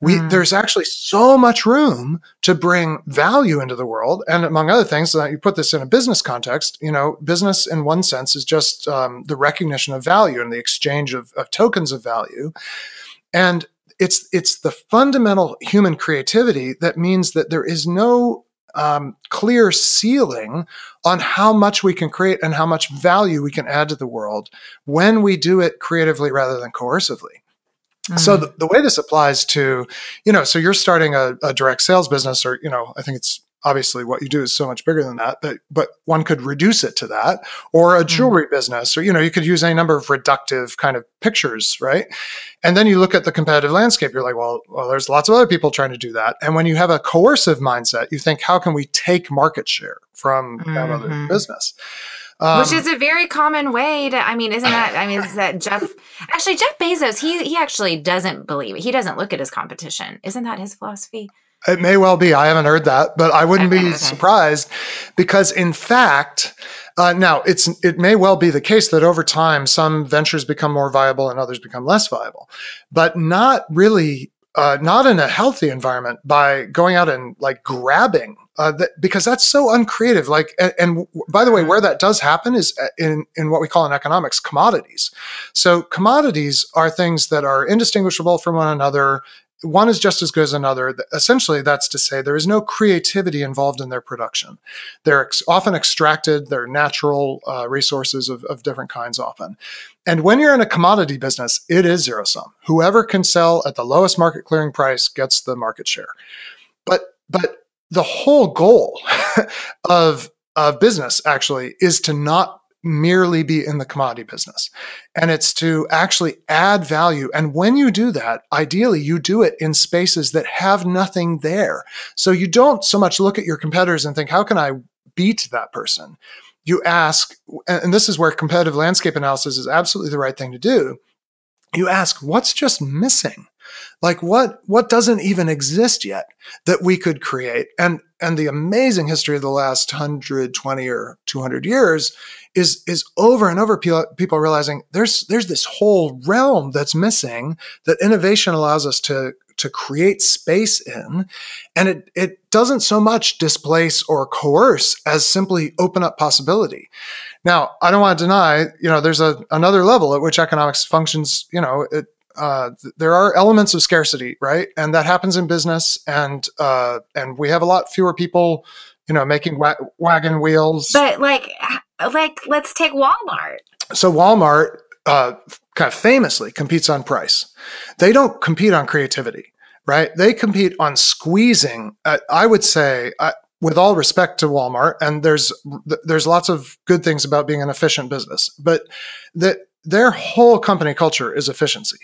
B: we, mm. there's actually so much room to bring value into the world. And among other things you put this in a business context you know business in one sense is just um, the recognition of value and the exchange of, of tokens of value. And it's it's the fundamental human creativity that means that there is no um, clear ceiling on how much we can create and how much value we can add to the world when we do it creatively rather than coercively Mm-hmm. So the, the, way this applies to, you know, so you're starting a, a, direct sales business, or you know, I think it's obviously what you do is so much bigger than that, but but one could reduce it to that, or a mm-hmm. jewelry mm-hmm. business, or you know, you could use any number of reductive kind of pictures, right? And then you look at the competitive landscape, you're like, well, well, there's lots of other people trying to do that. And when you have a coercive mindset, you think, how can we take market share from mm-hmm. that other mm-hmm. business?
A: Um, Which is a very common way to. I mean, isn't that? I mean, is that Jeff? Actually, Jeff Bezos. He he actually doesn't believe it. He doesn't look at his competition. Isn't that his philosophy?
B: It may well be. I haven't heard that, but I wouldn't okay, be okay. surprised because, in fact, uh, now it's it may well be the case that over time some ventures become more viable and others become less viable, but not really uh, not in a healthy environment by going out and like grabbing uh, that, because that's so uncreative. Like, and, and, by the way, where that does happen is uh, in in what we call in economics commodities. So commodities are things that are indistinguishable from one another. One is just as good as another. Essentially, that's to say there is no creativity involved in their production. They're ex- often extracted. They're natural uh, resources of, of different kinds, often. And when you're in a commodity business, it is zero sum. Whoever can sell at the lowest market clearing price gets the market share. But but the whole goal of of business actually is to not merely be in the commodity business. And it's to actually add value. And when you do that ideally you do it in spaces that have nothing there. So you don't so much look at your competitors and think how can i beat that person? You ask and this is where competitive landscape analysis is absolutely the right thing to do. You ask what's just missing? Like what what doesn't even exist yet that we could create? And and the amazing history of the last 120 or 200 years is is over and over people, people realizing there's there's this whole realm that's missing that innovation allows us to to create space in and it it doesn't so much displace or coerce as simply open up possibility now i don't want to deny you know there's a another level at which economics functions you know it uh, there are elements of scarcity, right? And that happens in business, and uh, and we have a lot fewer people, you know, making wa- wagon wheels.
A: But like, like let's take Walmart.
B: So Walmart, uh, kind of famously, competes on price. They don't compete on creativity, right? They compete on squeezing. Uh, I would say. Uh, with all respect to Walmart, and there's there's lots of good things about being an efficient business, but that their whole company culture is efficiency.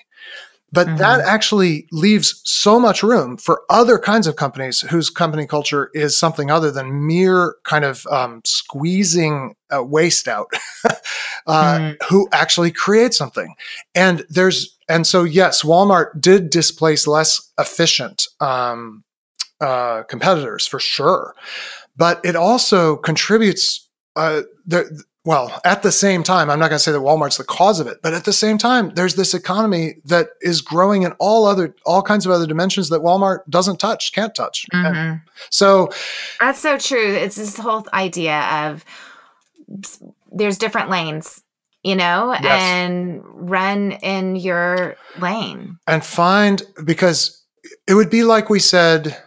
B: But mm-hmm. that actually leaves so much room for other kinds of companies whose company culture is something other than mere kind of um, squeezing uh, waste out, uh, mm. who actually create something. And there's, and so yes, Walmart did displace less efficient um, uh, competitors for sure, but it also contributes uh, there, well, at the same time, I'm not going to say that Walmart's the cause of it, but at the same time, there's this economy that is growing in all other, all kinds of other dimensions that Walmart doesn't touch, can't touch. Mm-hmm. So
A: that's so true. It's this whole idea of there's different lanes, you know, yes. and run in your lane
B: and find because it would be like we said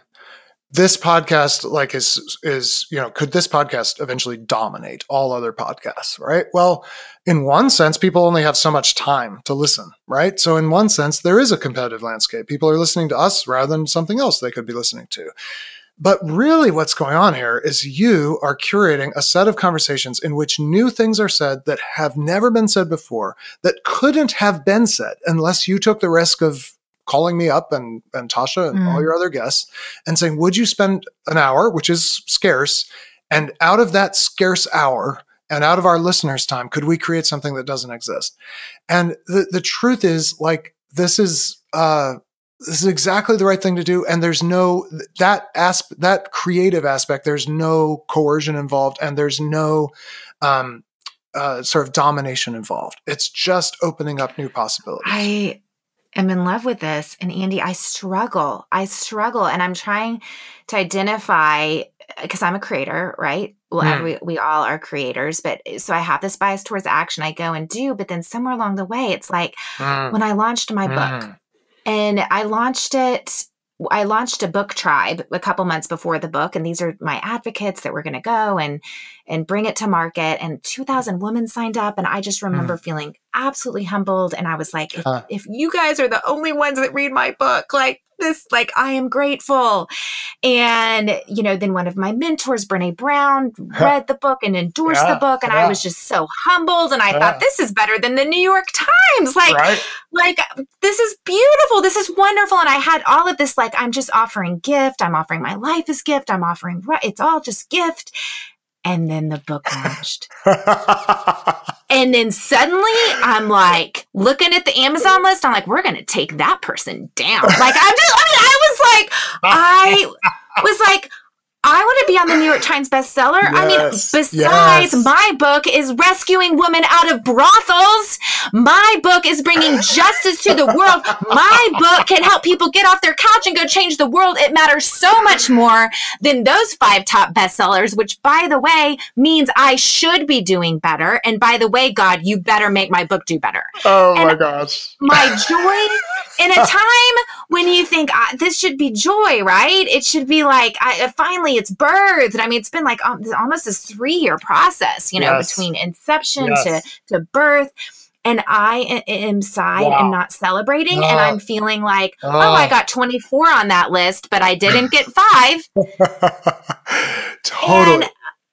B: this podcast like is is you know could this podcast eventually dominate all other podcasts right? Well in one sense people only have so much time to listen right? So in one sense there is a competitive landscape. People are listening to us rather than something else they could be listening to. But really what's going on here is you are curating a set of conversations in which new things are said that have never been said before that couldn't have been said unless you took the risk of calling me up and, and Tasha and mm. all your other guests and saying, Would you spend an hour, which is scarce, and out of that scarce hour and out of our listeners' time, could we create something that doesn't exist? And the, the truth is, like, this is uh, this is exactly the right thing to do and there's no that asp- that creative aspect there's no coercion involved and there's no um, uh, sort of domination involved it's just opening up new possibilities
A: i am in love with this. And Andy, I struggle. I struggle. And I'm trying to identify because I'm a creator, right? Well, mm. we, we all are creators, but so I have this bias towards action. I go and do, but then somewhere along the way, it's like mm. when I launched my book hmm. and I launched it I launched a book tribe a couple months before the book, and these are my advocates that were going to go and and bring it to market. And 2,000 women signed up, and I just remember mm. feeling absolutely humbled. And I was like, if, huh. if you guys are the only ones that read my book, like this, like I am grateful. And you know, then one of my mentors, Brene Brown, read the book and endorsed yeah, the book, and yeah. I was just so humbled. And I yeah. thought, this is better than the New York Times. Like, right? like this is beautiful. This is wonderful. And I had all of this, like, I'm just offering gift. I'm offering my life as gift. I'm offering. It's all just gift. And then the book launched. and then suddenly I'm like looking at the Amazon list. I'm like, we're going to take that person down. Like, I'm just, I mean, I was like, I was like, I want to be on the New York Times bestseller. Yes, I mean, besides, yes. my book is rescuing women out of brothels. My book is bringing justice to the world. My book can help people get off their couch and go change the world. It matters so much more than those five top bestsellers, which, by the way, means I should be doing better. And by the way, God, you better make my book do better.
B: Oh and my gosh.
A: My joy in a time when you think ah, this should be joy, right? It should be like, I finally finally it's birthed. I mean, it's been like um, almost a three year process, you know, yes. between inception yes. to to birth. And I am sad wow. and not celebrating, uh, and I'm feeling like, uh, oh, I got 24 on that list, but I didn't get five.
B: totally. And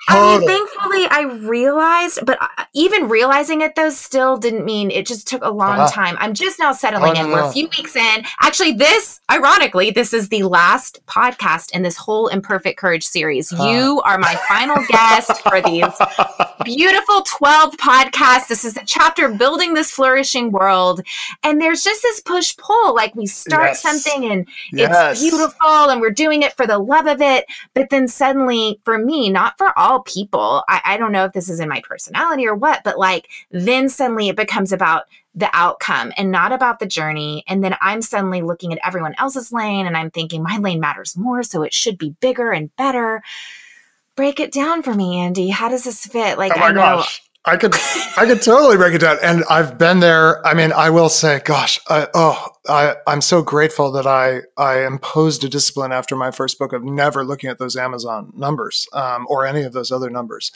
A: I mean, thankfully, I realized, but uh, even realizing it though still didn't mean it just took a long uh-huh. time. I'm just now settling oh, in. No, We're a few weeks in. Actually, this, ironically, this is the last podcast in this whole Imperfect Courage series. Uh. You are my final guest for these beautiful 12 podcasts. This is the chapter building this flourishing world. And there's just this push pull. Like we start yes. something and yes. it's beautiful and we're doing it for the love of it. But then suddenly, for me, not for all people. I, I don't know if this is in my personality or what, but like then suddenly it becomes about the outcome and not about the journey. And then I'm suddenly looking at everyone else's lane and I'm thinking my lane matters more, so it should be bigger and better. Break it down for me, Andy. How does this fit? Like, oh I know. Gosh.
B: I could, I could totally break it down, and I've been there. I mean, I will say, gosh, I, oh, I, I'm so grateful that I, I imposed a discipline after my first book of never looking at those Amazon numbers um, or any of those other numbers,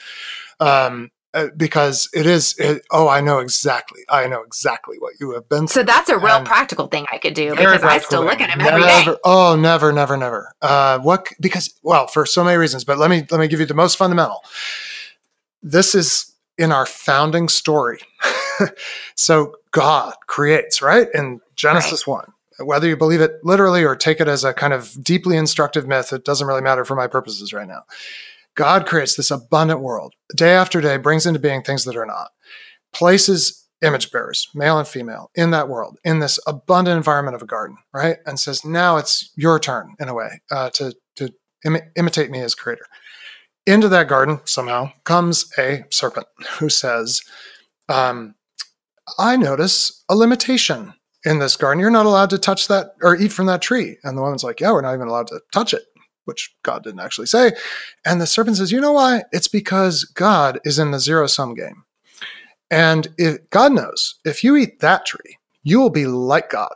B: um, uh, because it is. It, oh, I know exactly. I know exactly what you have been.
A: So that's a real and practical thing I could do because I still look at them every
B: never, day. Oh, never, never, never. Uh, what? Because well, for so many reasons. But let me let me give you the most fundamental. This is in our founding story. so God creates, right? In Genesis right. 1. Whether you believe it literally or take it as a kind of deeply instructive myth, it doesn't really matter for my purposes right now. God creates this abundant world, day after day, brings into being things that are not, places image bearers, male and female, in that world, in this abundant environment of a garden, right? And says, now it's your turn, in a way, uh, to, to Im- imitate me as creator into that garden somehow comes a serpent who says, um, I notice a limitation in this garden. You're not allowed to touch that or eat from that tree. And the woman's like, Yeah, we're not even allowed to touch it, which God didn't actually say. And the serpent says, You know why? It's because God is in the zero sum game. And if God knows, if you eat that tree, you will be like God.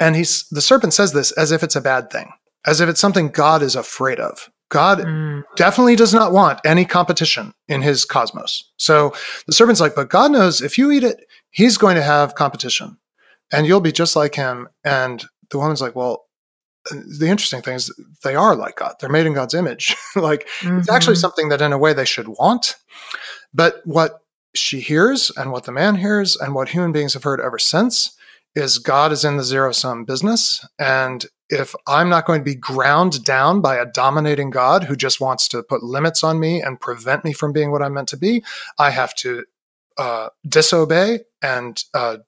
B: And he's the serpent says this as if it's a bad thing, as if it's something God is afraid of. God mm. definitely does not want any competition in his cosmos. So the serpent's like, but God knows if you eat it, he's going to have competition and you'll be just like him. And the woman's like, well, the interesting thing is they are like God. They're made in God's image. like mm-hmm. it's actually mm-hmm. something that in a way they should want. But what she hears and what the man hears and what human beings have heard ever since is God is in the zero sum business. And if I'm not going to be ground down by a dominating God who just wants to put limits on me and prevent me from being what I'm meant to be, I have to uh, disobey and uh,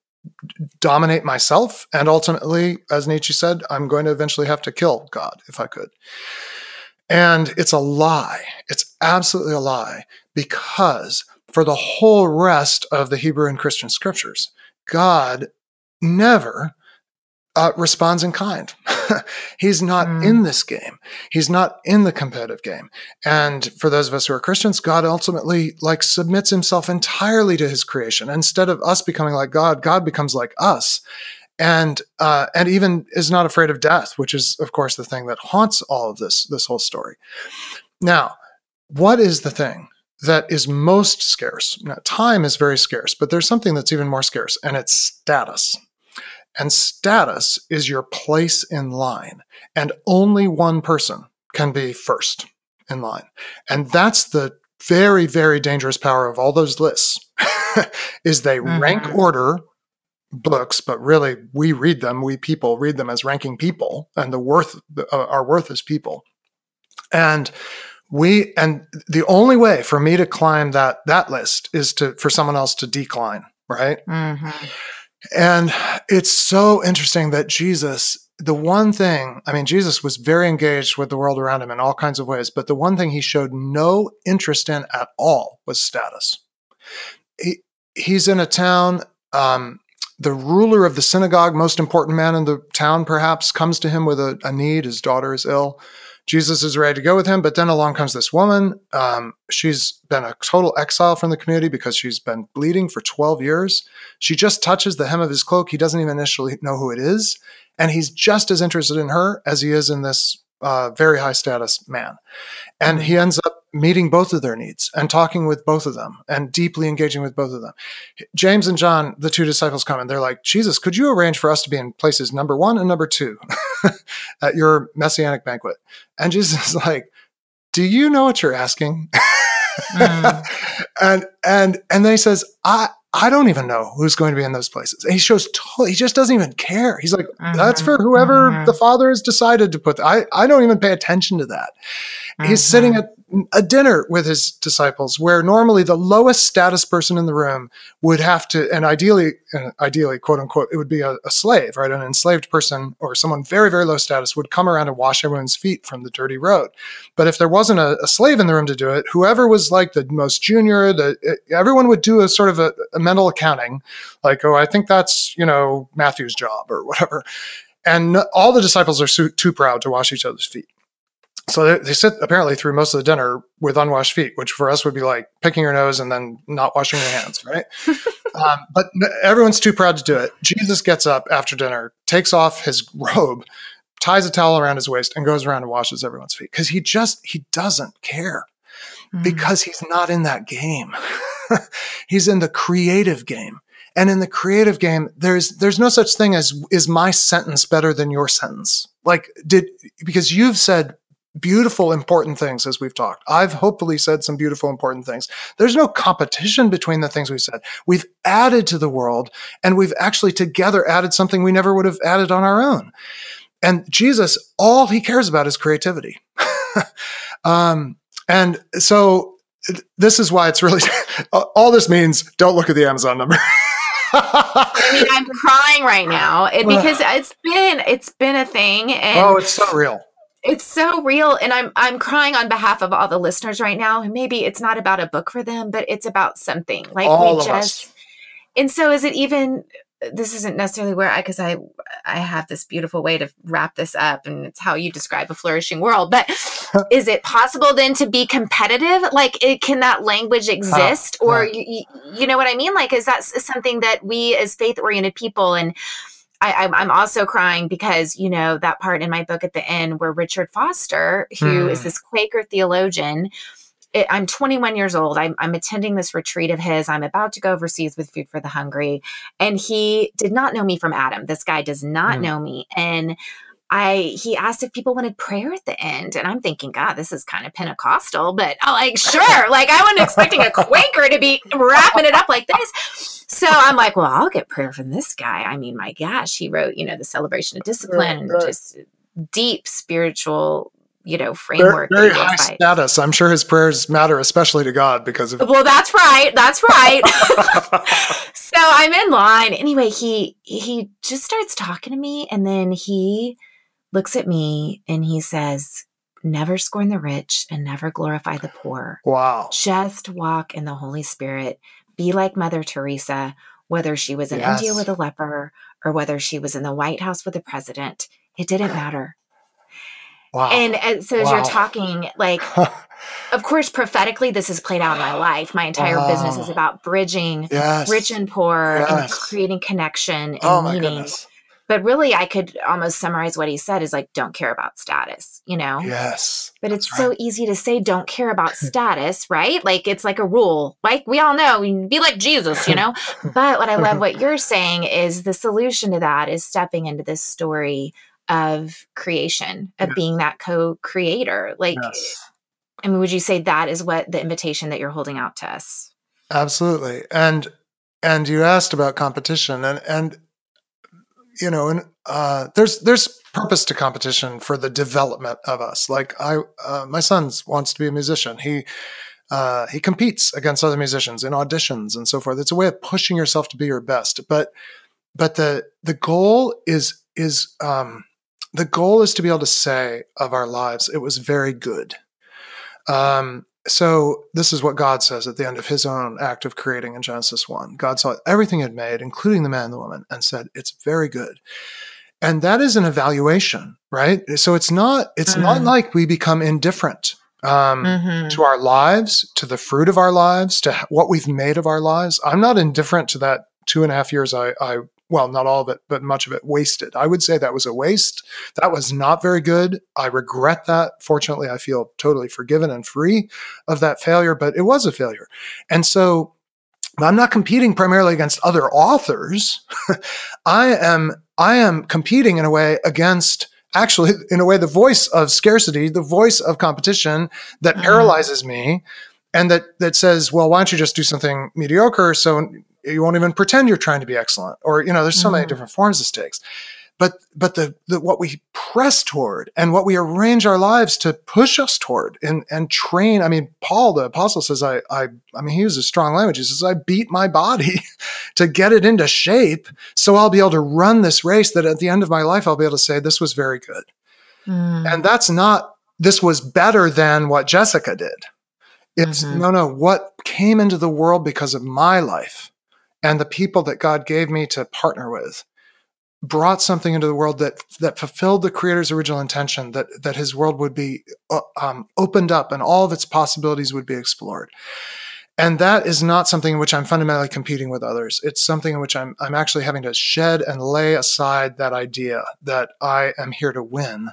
B: dominate myself. And ultimately, as Nietzsche said, I'm going to eventually have to kill God if I could. And it's a lie. It's absolutely a lie because for the whole rest of the Hebrew and Christian scriptures, God never uh, responds in kind. he's not mm. in this game. He's not in the competitive game. And for those of us who are Christians, God ultimately like submits himself entirely to his creation. Instead of us becoming like God, God becomes like us. And uh, and even is not afraid of death, which is of course the thing that haunts all of this this whole story. Now, what is the thing that is most scarce? Now, time is very scarce, but there's something that's even more scarce, and it's status. And status is your place in line. And only one person can be first in line. And that's the very, very dangerous power of all those lists is they mm-hmm. rank order books, but really we read them, we people read them as ranking people and the worth, uh, our worth as people. And we, and the only way for me to climb that, that list is to, for someone else to decline, right? Mm-hmm. And it's so interesting that Jesus, the one thing, I mean, Jesus was very engaged with the world around him in all kinds of ways, but the one thing he showed no interest in at all was status. He, he's in a town. Um, the ruler of the synagogue, most important man in the town, perhaps, comes to him with a, a need. His daughter is ill. Jesus is ready to go with him, but then along comes this woman. Um, she's been a total exile from the community because she's been bleeding for 12 years. She just touches the hem of his cloak. He doesn't even initially know who it is. And he's just as interested in her as he is in this uh, very high status man. And he ends up meeting both of their needs and talking with both of them and deeply engaging with both of them. James and John, the two disciples, come and they're like, Jesus, could you arrange for us to be in places number one and number two at your messianic banquet? And Jesus is like, Do you know what you're asking? mm. and and and then he says, I I don't even know who's going to be in those places. And he shows totally, he just doesn't even care. He's like, that's for mm-hmm. whoever mm-hmm. the father has decided to put. I, I don't even pay attention to that. Mm-hmm. He's sitting at a dinner with his disciples where normally the lowest status person in the room would have to and ideally uh, ideally quote unquote it would be a, a, slave right? An enslaved person or someone very very low status would come around and wash everyone's feet from the dirty road. But if there wasn't a, a slave in the room to do it whoever was like the most junior the everyone would do a sort of a, a mental accounting like oh i think that's you know matthew's job or whatever. And all the disciples are too proud to wash each other's feet so they, they, sit apparently through most of the dinner with unwashed feet, which for us would be like picking your nose and then not washing your hands, right? um, but everyone's too proud to do it. Jesus gets up after dinner, takes off his robe, ties a towel around his waist, and goes around and washes everyone's feet because he just he doesn't care mm. because he's not in that game. he's in the creative game. And in the creative game, there's there's no such thing as is my sentence better than your sentence. Like did because you've said beautiful, important things as we've talked. I've hopefully said some beautiful, important things. There's no competition between the things we said. We've added to the world and we've actually together added something we never would have added on our own. And Jesus, all he cares about is creativity. um, and so this is why it's really, all this means don't look at the Amazon number.
C: I mean, I'm crying right now because it's been it's been a thing. And
B: oh, it's so real
A: it's so real and i'm i'm crying on behalf of all the listeners right now. And maybe it's not about a book for them but it's about something. Like
B: All
A: we just
B: us.
A: and so is it even this isn't necessarily where i because i i have this beautiful way to wrap this up and it's how you describe a flourishing world but is it possible then to be competitive? Like it, can that language uh, exist? Or
B: yeah.
A: you, you, you know what i mean? Like is that something that we as faith oriented people and I, I'm- I'm also crying because you know that part in my book at the end where Richard Foster, who is
B: Hmm.
A: this Quaker theologian, it, I'm 21 years old. I'm, I'm attending this retreat of his. I'm about to go overseas with Food for the Hungry, and he did not know me from Adam. This guy does not
B: Hmm.
A: know me, and I he asked if people wanted prayer at the end, and I'm thinking, God, this is kind of Pentecostal, but I'm like, sure. like I wasn't expecting a Quaker to be wrapping it up like this. So I'm like, well, I'll get prayer from this guy. I mean, my gosh, he wrote, you know, the celebration of discipline
B: right.
A: just deep spiritual, you know, framework. that
B: very high status. I'm sure his prayers matter, especially to God, because of.
A: Well, that's right. That's right. so I'm in line. Anyway, he he just starts talking to me and then he looks at me and he says, "Never scorn the rich and never glorify the poor.
B: wow.
A: Just walk in the Holy Spirit. Be like Mother Teresa, whether she was in India with a leper or whether she was in the White House with the president. It didn't matter."
B: Wow.
A: And, and so as you're talking, like of course, prophetically, this has played out in my life. My entire business is about bridging
B: yes.
A: rich and poor and creating connection and
B: oh
A: meaning.
B: goodness.
A: But really, I could almost summarize what he said is like, don't care about status, you know?
B: Yes.
A: But it's
B: that's
A: so easy to say, don't care about status, right? Like it's like a rule. Like we all know, be like Jesus, you know? but what I love what you're saying is the solution to that is stepping into this story of creation, of
B: Yes.
A: being that co creator. Like,
B: Yes.
A: I mean, would you say that is what the invitation that you're holding out to us?
B: Absolutely. And and you asked about competition and and you know and uh there's there's purpose to competition for the development of us. Like I uh, my son wants to be a musician. He uh, he competes against other musicians in auditions and so forth. It's a way of pushing yourself to be your best. But but the the goal is is um, the goal is to be able to say of our lives, it was very good. Um, so this is what God says at the end of his own act of creating in Genesis 1. God saw everything he had made, including the man and the woman, and said, It's very good. And that is an evaluation, right? So it's not, it's not
A: Mm.
B: like we become indifferent um,
A: Mm-hmm.
B: to our lives, to the fruit of our lives, to what we've made of our lives. I'm not indifferent to that two and a half years I, I well, not all of it, but much of it wasted. I would say that was a waste. That was not very good. I regret that. Fortunately, I feel totally forgiven and free of that failure, but it was a failure. And so I'm not competing primarily against other authors. I am I am competing in a way against actually in a way the voice of scarcity, the voice of competition that
A: Mhm.
B: paralyzes me and that that says, well, why don't you just do something mediocre so you won't even pretend you're trying to be excellent or you know there's so many
A: Mhm.
B: different forms this takes but but the, the what we press toward and what we arrange our lives to push us toward and and train i mean paul the apostle says i i i mean he uses strong language he says i beat my body to get it into shape so i'll be able to run this race that at the end of my life i'll be able to say this was very good
A: Mm.
B: and that's not this was better than what jessica did it's
A: Mhm.
B: no no what came into the world because of my life and the people that god gave me to partner with brought something into the world that that fulfilled the creator's original intention that that his world would be uh, um, opened up and all of its possibilities would be explored. And that is not something in which i'm fundamentally competing with others. It's something in which i'm i'm actually having to shed and lay aside that idea that i am here to win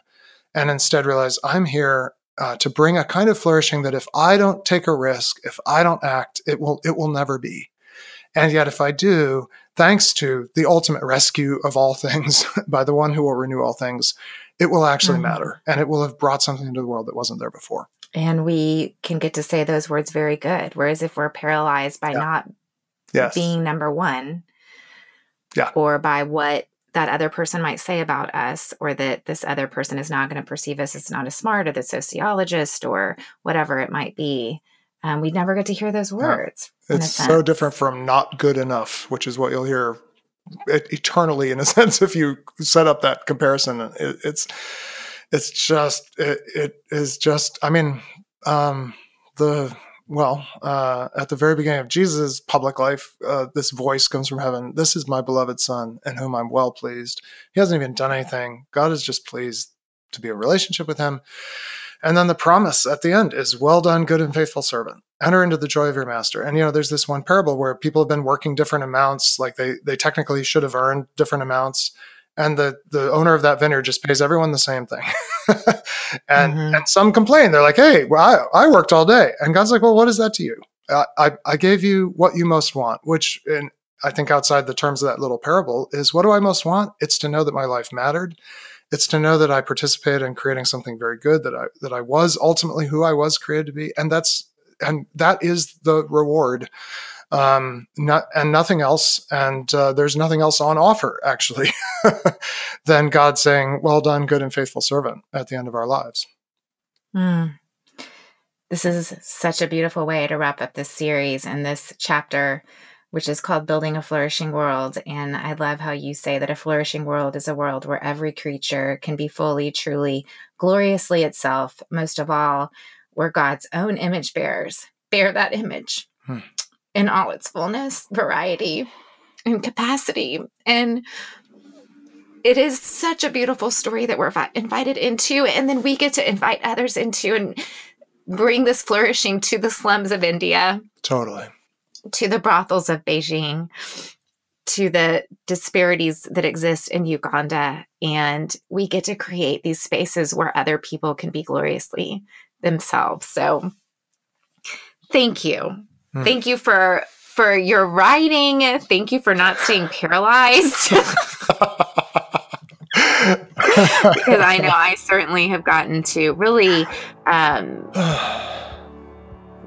B: and instead realize i'm here uh, to bring a kind of flourishing that if i don't take a risk if i don't act it will it will never be and yet if i do thanks to the ultimate rescue of all things by the one who will renew all things, it will actually
A: Mhm.
B: matter and it will have brought something into the world that wasn't there before.
A: And we can get to say those words very good. Whereas if we're paralyzed by
B: Yeah.
A: not
B: Yes.
A: being number one,
B: Yeah.
A: or by what that other person might say about us, or that this other person is not going to perceive us as not as smart, or the sociologist, or whatever it might be, um, we'd never get to hear those words. a
B: it's so different from not good enough, which is what you'll hear eternally in a sense if you set up that comparison. It, it's it's just it, it is just i mean um the well uh at the very beginning of jesus public life uh, this voice comes from heaven. This is my beloved son in whom i'm well pleased. He hasn't even done anything. God is just pleased to be a relationship with him and then the promise at the end is well done good and faithful servant enter into the joy of your master and you know there's this one parable where people have been working different amounts like they they technically should have earned different amounts and the the owner of that vineyard just pays everyone the same thing. and mm-hmm. and some complain. They're like, "Hey, well, I, I worked all day," and God's like, "Well, what is that to you? I, I, I gave you what you most want." Which, in, I think, outside the terms of that little parable, is what do I most want? It's to know that my life mattered. It's to know that I participated in creating something very good. That I that I was ultimately who I was created to be, and that's and that is the reward um, not, and nothing else. And uh, there's nothing else on offer, actually, than God saying, Well done, good and faithful servant, at the end of our lives.
A: Mm. This is such a beautiful way to wrap up this series and this chapter, which is called Building a Flourishing World. And I love how you say that a flourishing world is a world where every creature can be fully, truly, gloriously itself, most of all, where God's own image bearers bear that image. Hmm in all its fullness, variety, and capacity. And it is such a beautiful story that we're invited into, and then we get to invite others into and bring this flourishing to the slums of India.
B: Totally.
A: To the brothels of Beijing, to the disparities that exist in Uganda. And we get to create these spaces where other people can be gloriously themselves. So thank you Hmm. Thank you for for your writing. Thank you for not staying paralyzed. because I know I certainly have gotten to really um,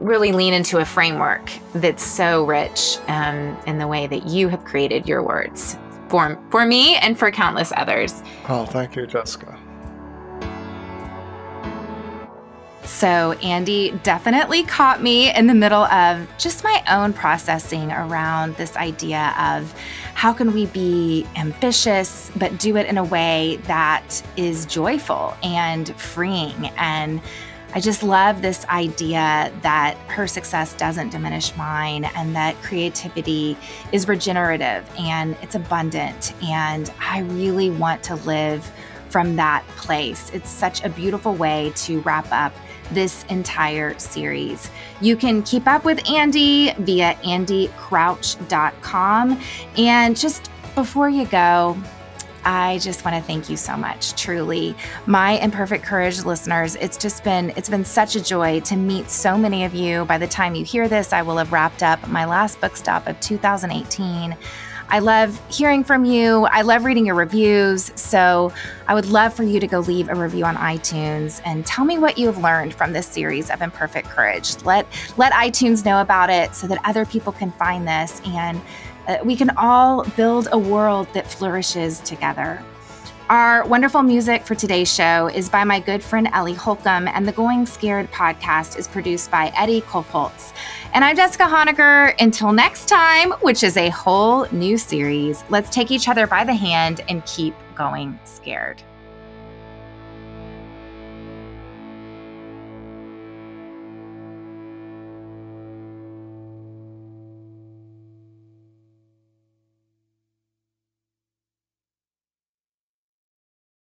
A: really lean into a framework that's so rich um, in the way that you have created your words for for me and for countless others.
B: Oh, thank you, Jessica.
A: So, Andy definitely caught me in the middle of just my own processing around this idea of how can we be ambitious, but do it in a way that is joyful and freeing. And I just love this idea that her success doesn't diminish mine and that creativity is regenerative and it's abundant. And I really want to live from that place. It's such a beautiful way to wrap up this entire series. You can keep up with Andy via andycrouch.com. And just before you go, I just want to thank you so much, truly. My imperfect courage listeners, it's just been it's been such a joy to meet so many of you. By the time you hear this, I will have wrapped up my last book stop of 2018. I love hearing from you. I love reading your reviews. So I would love for you to go leave a review on iTunes and tell me what you have learned from this series of Imperfect Courage. Let let iTunes know about it so that other people can find this and uh, we can all build a world that flourishes together. Our wonderful music for today's show is by my good friend Ellie Holcomb, and the Going Scared podcast is produced by Eddie Kolfoltz. And I'm Jessica Honegger. Until next time, which is a whole new series, let's take each other by the hand and keep going scared.